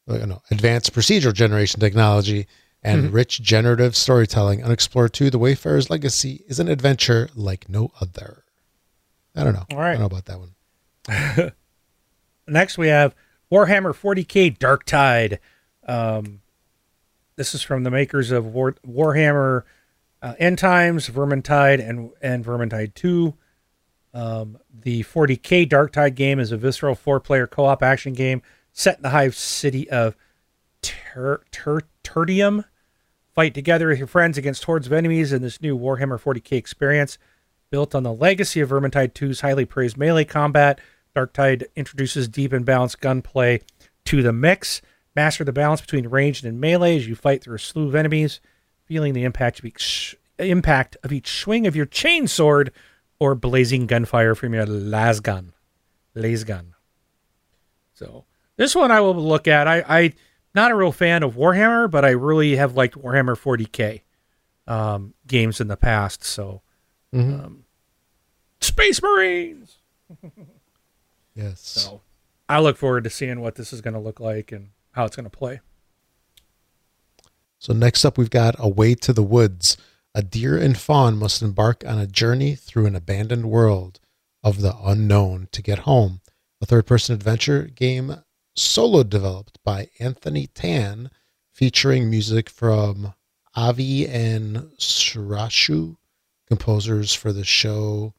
A: uh, no, advanced procedural generation technology, and
B: Mhm.
A: rich generative storytelling. Unexplored 2 The Wayfarer's Legacy is an adventure like no other. I don't know.
B: All right.
A: I don't know about that one.
B: Next, we have Warhammer 40k Dark Tide. Um, this is from the makers of War, Warhammer uh, End Times, Vermintide, and and Vermintide 2. Um, the 40k Dark Tide game is a visceral four-player co-op action game set in the hive city of Ter- Ter- Tertium. Fight together with your friends against hordes of enemies in this new Warhammer 40k experience. Built on the legacy of Vermintide 2's highly praised melee combat, Darktide introduces deep and balanced gunplay to the mix. Master the balance between ranged and melee as you fight through a slew of enemies, feeling the impact of each impact of each swing of your chainsword or blazing gunfire from your lasgun. Lasgun. So this one I will look at. I, I not a real fan of Warhammer, but I really have liked Warhammer 40k um, games in the past. So
A: Mhm.
B: um, Space Marines.
A: yes.
B: So I look forward to seeing what this is going to look like and how it's going to play.
A: So next up, we've got Away to the Woods. A deer and fawn must embark on a journey through an abandoned world of the unknown to get home. A third-person adventure game solo developed by Anthony Tan, featuring music from Aivi and Surasshu, composers for the show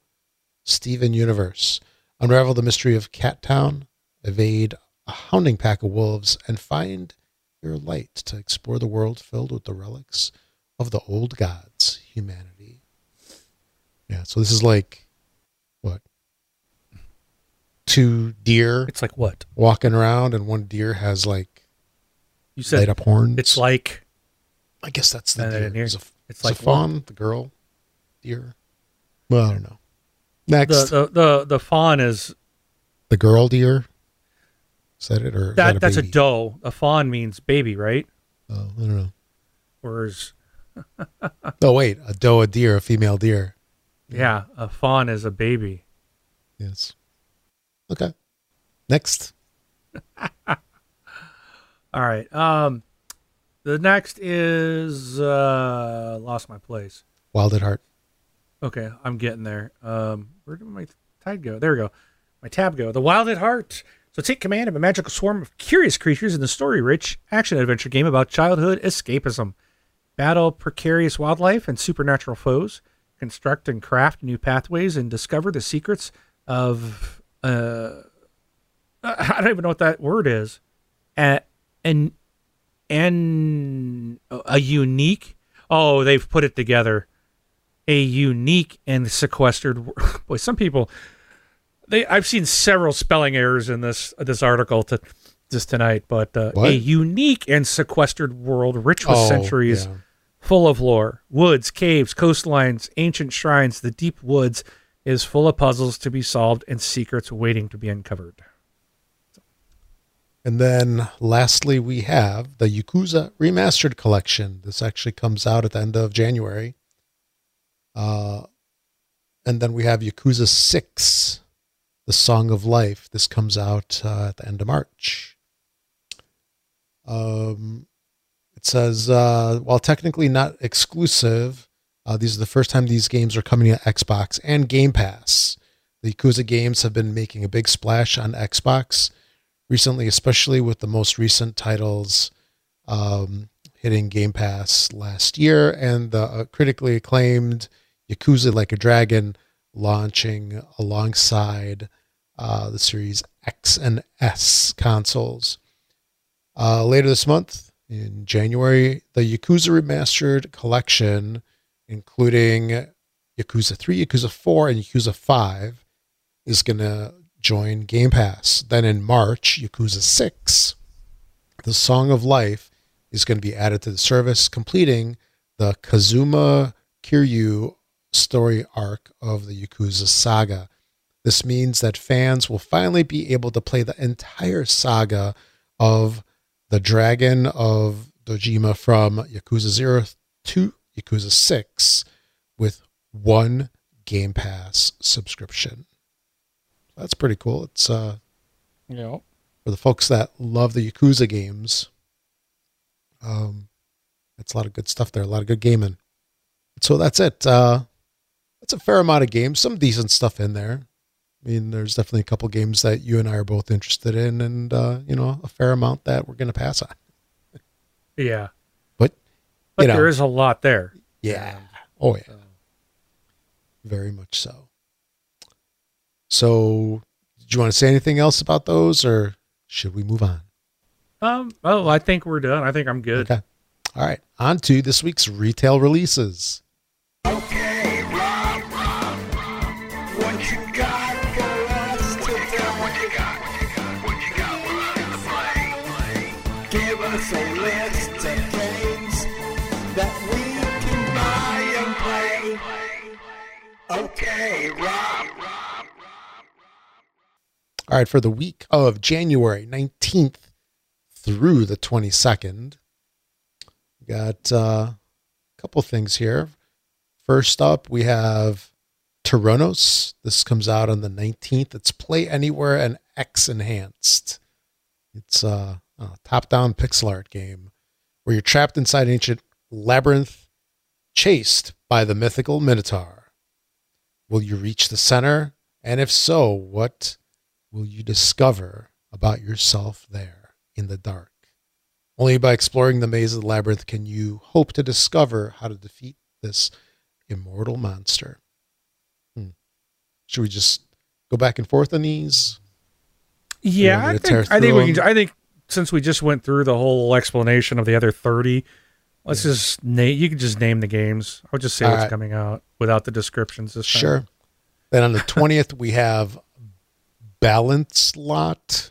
A: Steven Universe. Unravel the mystery of Cat Town, evade a hounding pack of wolves, and find your light to explore the world filled with the relics of the old gods, humanity. Yeah, so this is like? Two deer
B: It's like what
A: walking around, and one deer has like
B: you
A: light
B: said.
A: up horns.
B: It's like
A: I guess that's the deer. It's a,
B: it's like
A: fawn, the girl, deer. Well, I don't know. Next,
B: the, the the the fawn is
A: the girl deer. Is that it, or
B: that
A: that a
B: that's a doe. A fawn means baby, right?
A: Oh, I don't know.
B: Whereas
A: Oh, wait, a doe, a deer, a female deer.
B: yeah, a fawn is a baby.
A: Yes. Okay. Next.
B: All right. Um, the next is uh, lost my place.
A: Wild at Heart.
B: Okay, I'm getting there. Um, where did my tide go? There we go. My tab go. The Wild at Heart. So take command of a magical swarm of curious creatures in the story-rich action-adventure game about childhood escapism. Battle precarious wildlife and supernatural foes. Construct and craft new pathways and discover the secrets of uh, I don't even know what that word is. Uh, and and a unique. Oh, they've put it together a unique and sequestered boy some people they i've seen several spelling errors in this this article to this tonight but uh, a unique and sequestered world rich with
A: Oh,
B: centuries
A: yeah.
B: full of lore woods caves coastlines ancient shrines the deep woods is full of puzzles to be solved and secrets waiting to be uncovered
A: And then lastly, we have the Yakuza Remastered Collection. This actually comes out at the end of January. Uh, and then we have Yakuza 6, The Song of Life. This comes out uh, at the end of March. Um, it says, uh, while technically not exclusive, uh, these are the first time these games are coming to Xbox and Game Pass. The Yakuza games have been making a big splash on Xbox recently, especially with the most recent titles um, hitting Game Pass last year and the uh, critically acclaimed Yakuza Like a Dragon launching alongside uh, the Series X and S consoles. Uh, later this month, in January, the Yakuza Remastered Collection, including Yakuza 3, Yakuza 4, and Yakuza 5, is going to join Game Pass. Then in March, Yakuza 6, The Song of Life, is going to be added to the service, completing the Kazuma Kiryu story arc of the Yakuza saga. This means that fans will finally be able to play the entire saga of the Dragon of Dojima from Yakuza 0 to Yakuza 6 with one Game Pass subscription. That's pretty cool. It's uh
B: Yeah.
A: for the folks that love the Yakuza games. Um it's a lot of good stuff there, a lot of good gaming. So that's it. Uh that's a fair amount of games, some decent stuff in there. I mean, there's definitely a couple games that you and I are both interested in, and uh, you know, a fair amount that we're going to pass on.
B: Yeah.
A: But,
B: But
A: you know,
B: there is a lot there.
A: yeah, oh yeah, very much so. So, do you want to say anything else about those, or should we move on?
B: Um. Oh, I think we're done. I think I'm good.
A: Okay. All right, on to this week's retail releases.
D: Okay,
A: All right, for the week of January 19th through the 22nd, we got uh, a couple things here. First up, we have Tyrannos. This comes out on the 19th. It's Play Anywhere and X Enhanced. It's uh, a top down pixel art game where you're trapped inside an ancient labyrinth, chased by the mythical Minotaur. Will you reach the center? And if so, what will you discover about yourself there in the dark? Only by exploring the maze of the labyrinth can you hope to discover how to defeat this immortal monster. Hmm. Should we just go back and forth on these?
B: Yeah, I think, I think we can. I think since we just went through the whole explanation of the other thirty, let's just name. You can just name the games. I would just say
A: All
B: what's
A: right.
B: coming out without the descriptions. This time.
A: Sure. Then on the 20th, we have Balancelot.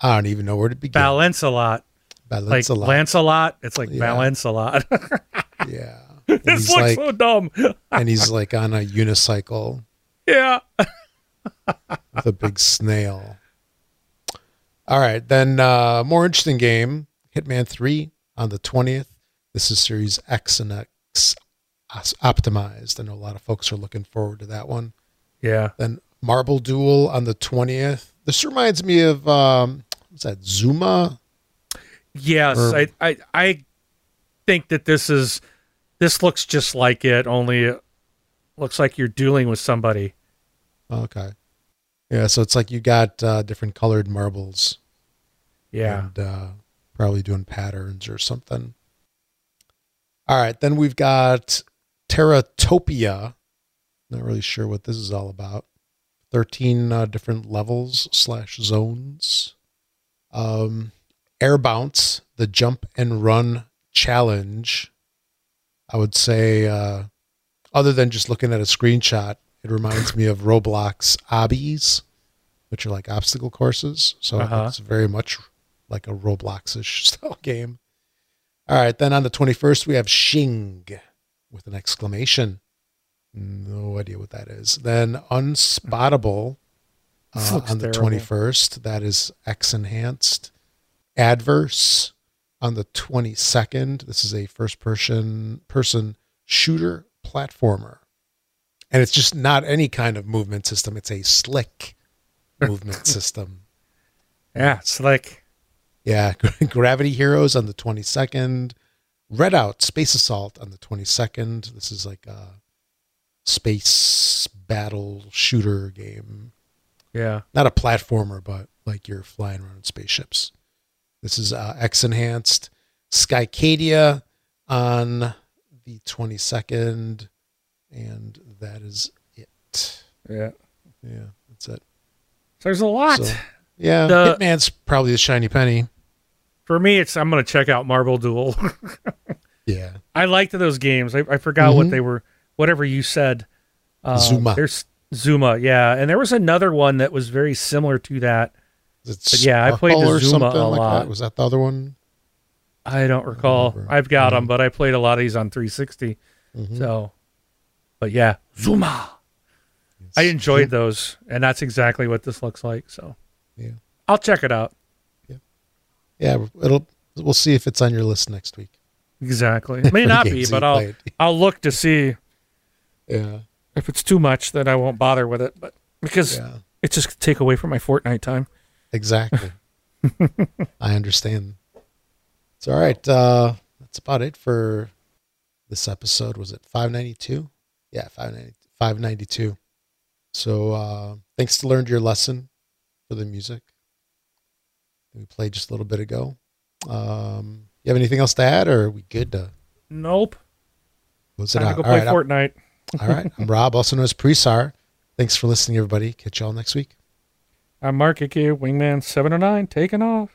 A: I don't even know where to begin.
B: Balance a lot,
A: Balance a lot.
B: Lancelot. It's like
A: Yeah.
B: balance a lot.
A: Yeah. And
B: this
A: he's
B: looks
A: like,
B: so dumb.
A: and he's like on a unicycle
B: yeah.
A: with a big snail. All right, then uh more interesting game, Hitman 3 on the 20th. This is Series X and X optimized. I know a lot of folks are looking forward to that one.
B: Yeah.
A: Then Marble Duel on the 20th. This reminds me of um what's that? Zuma?
B: Yes,
A: Or-
B: I, I I think that this is this looks just like it, only it looks like you're dueling with somebody.
A: Okay. Yeah, so it's like you got uh different colored marbles.
B: Yeah.
A: and uh, probably doing patterns or something. All right, then we've got Terratopia. Not really sure what this is all about. Thirteen uh, different levels slash zones. Um, Air Bounce, the jump and run challenge. I would say, uh, other than just looking at a screenshot, it reminds me of Roblox Obbies, which are like obstacle courses. So
B: Uh-huh.
A: it's very much like a Roblox-ish style game. All right, then on the 21st, we have Shing with an exclamation. No idea what that is. Then Unspottable uh, on the
B: terrible.
A: 21st. That is X enhanced. Adverse on the 22nd. This is a first person person shooter platformer. And it's just not any kind of movement system. It's a slick movement system.
B: Yeah, it's like
A: Yeah, Gravity Heroes on the 22nd. Redout Space Assault on the 22nd. This is like a space battle shooter game.
B: yeah.
A: Not a platformer, but like you're flying around in spaceships. This is uh, X Enhanced. Skycadia on the 22nd. And that is it.
B: Yeah.
A: Yeah, that's it.
B: So there's a lot.
A: So, yeah,
B: The-
A: Hitman's probably the shiny penny.
B: For me, it's I'm gonna check out Marble Duel.
A: Yeah,
B: I liked those games. I, I forgot what
A: Mhm.
B: they were. Whatever you said. Uh,
A: Zuma.
B: There's Zuma, yeah, and there was another one that was very similar to that. yeah, I played the Zuma a
A: like
B: lot.
A: that? Was that the other one?
B: I don't recall.
A: remember.
B: I've got them,
A: Mhm.
B: but I played a lot of these on 360.
A: Mhm.
B: So, but yeah, Zuma. I enjoyed those, and that's exactly what this looks like. So,
A: Yeah.
B: I'll check it out.
A: Yeah, it'll. We'll see if it's on your list next week.
B: Exactly. It may not be, but I'll
A: played.
B: I'll look to see
A: Yeah,
B: if it's too much. Then I won't bother with it. But because
A: yeah,
B: it's just take away from my Fortnite time.
A: exactly. I understand. It's all right. Uh, that's about it for this episode. Was it 592? Yeah, 590, 592. So uh, thanks to learned your lesson for the music we played just a little bit ago. Um, you have anything else to add, or are we good to
B: Nope.
A: close it
B: Time to go
A: All
B: play
A: right,
B: Fortnite.
A: All right. I'm Rob, also known as Presar. Thanks for listening, everybody. Catch y'all next week.
B: I'm Mark, aka Wingman709, taking off.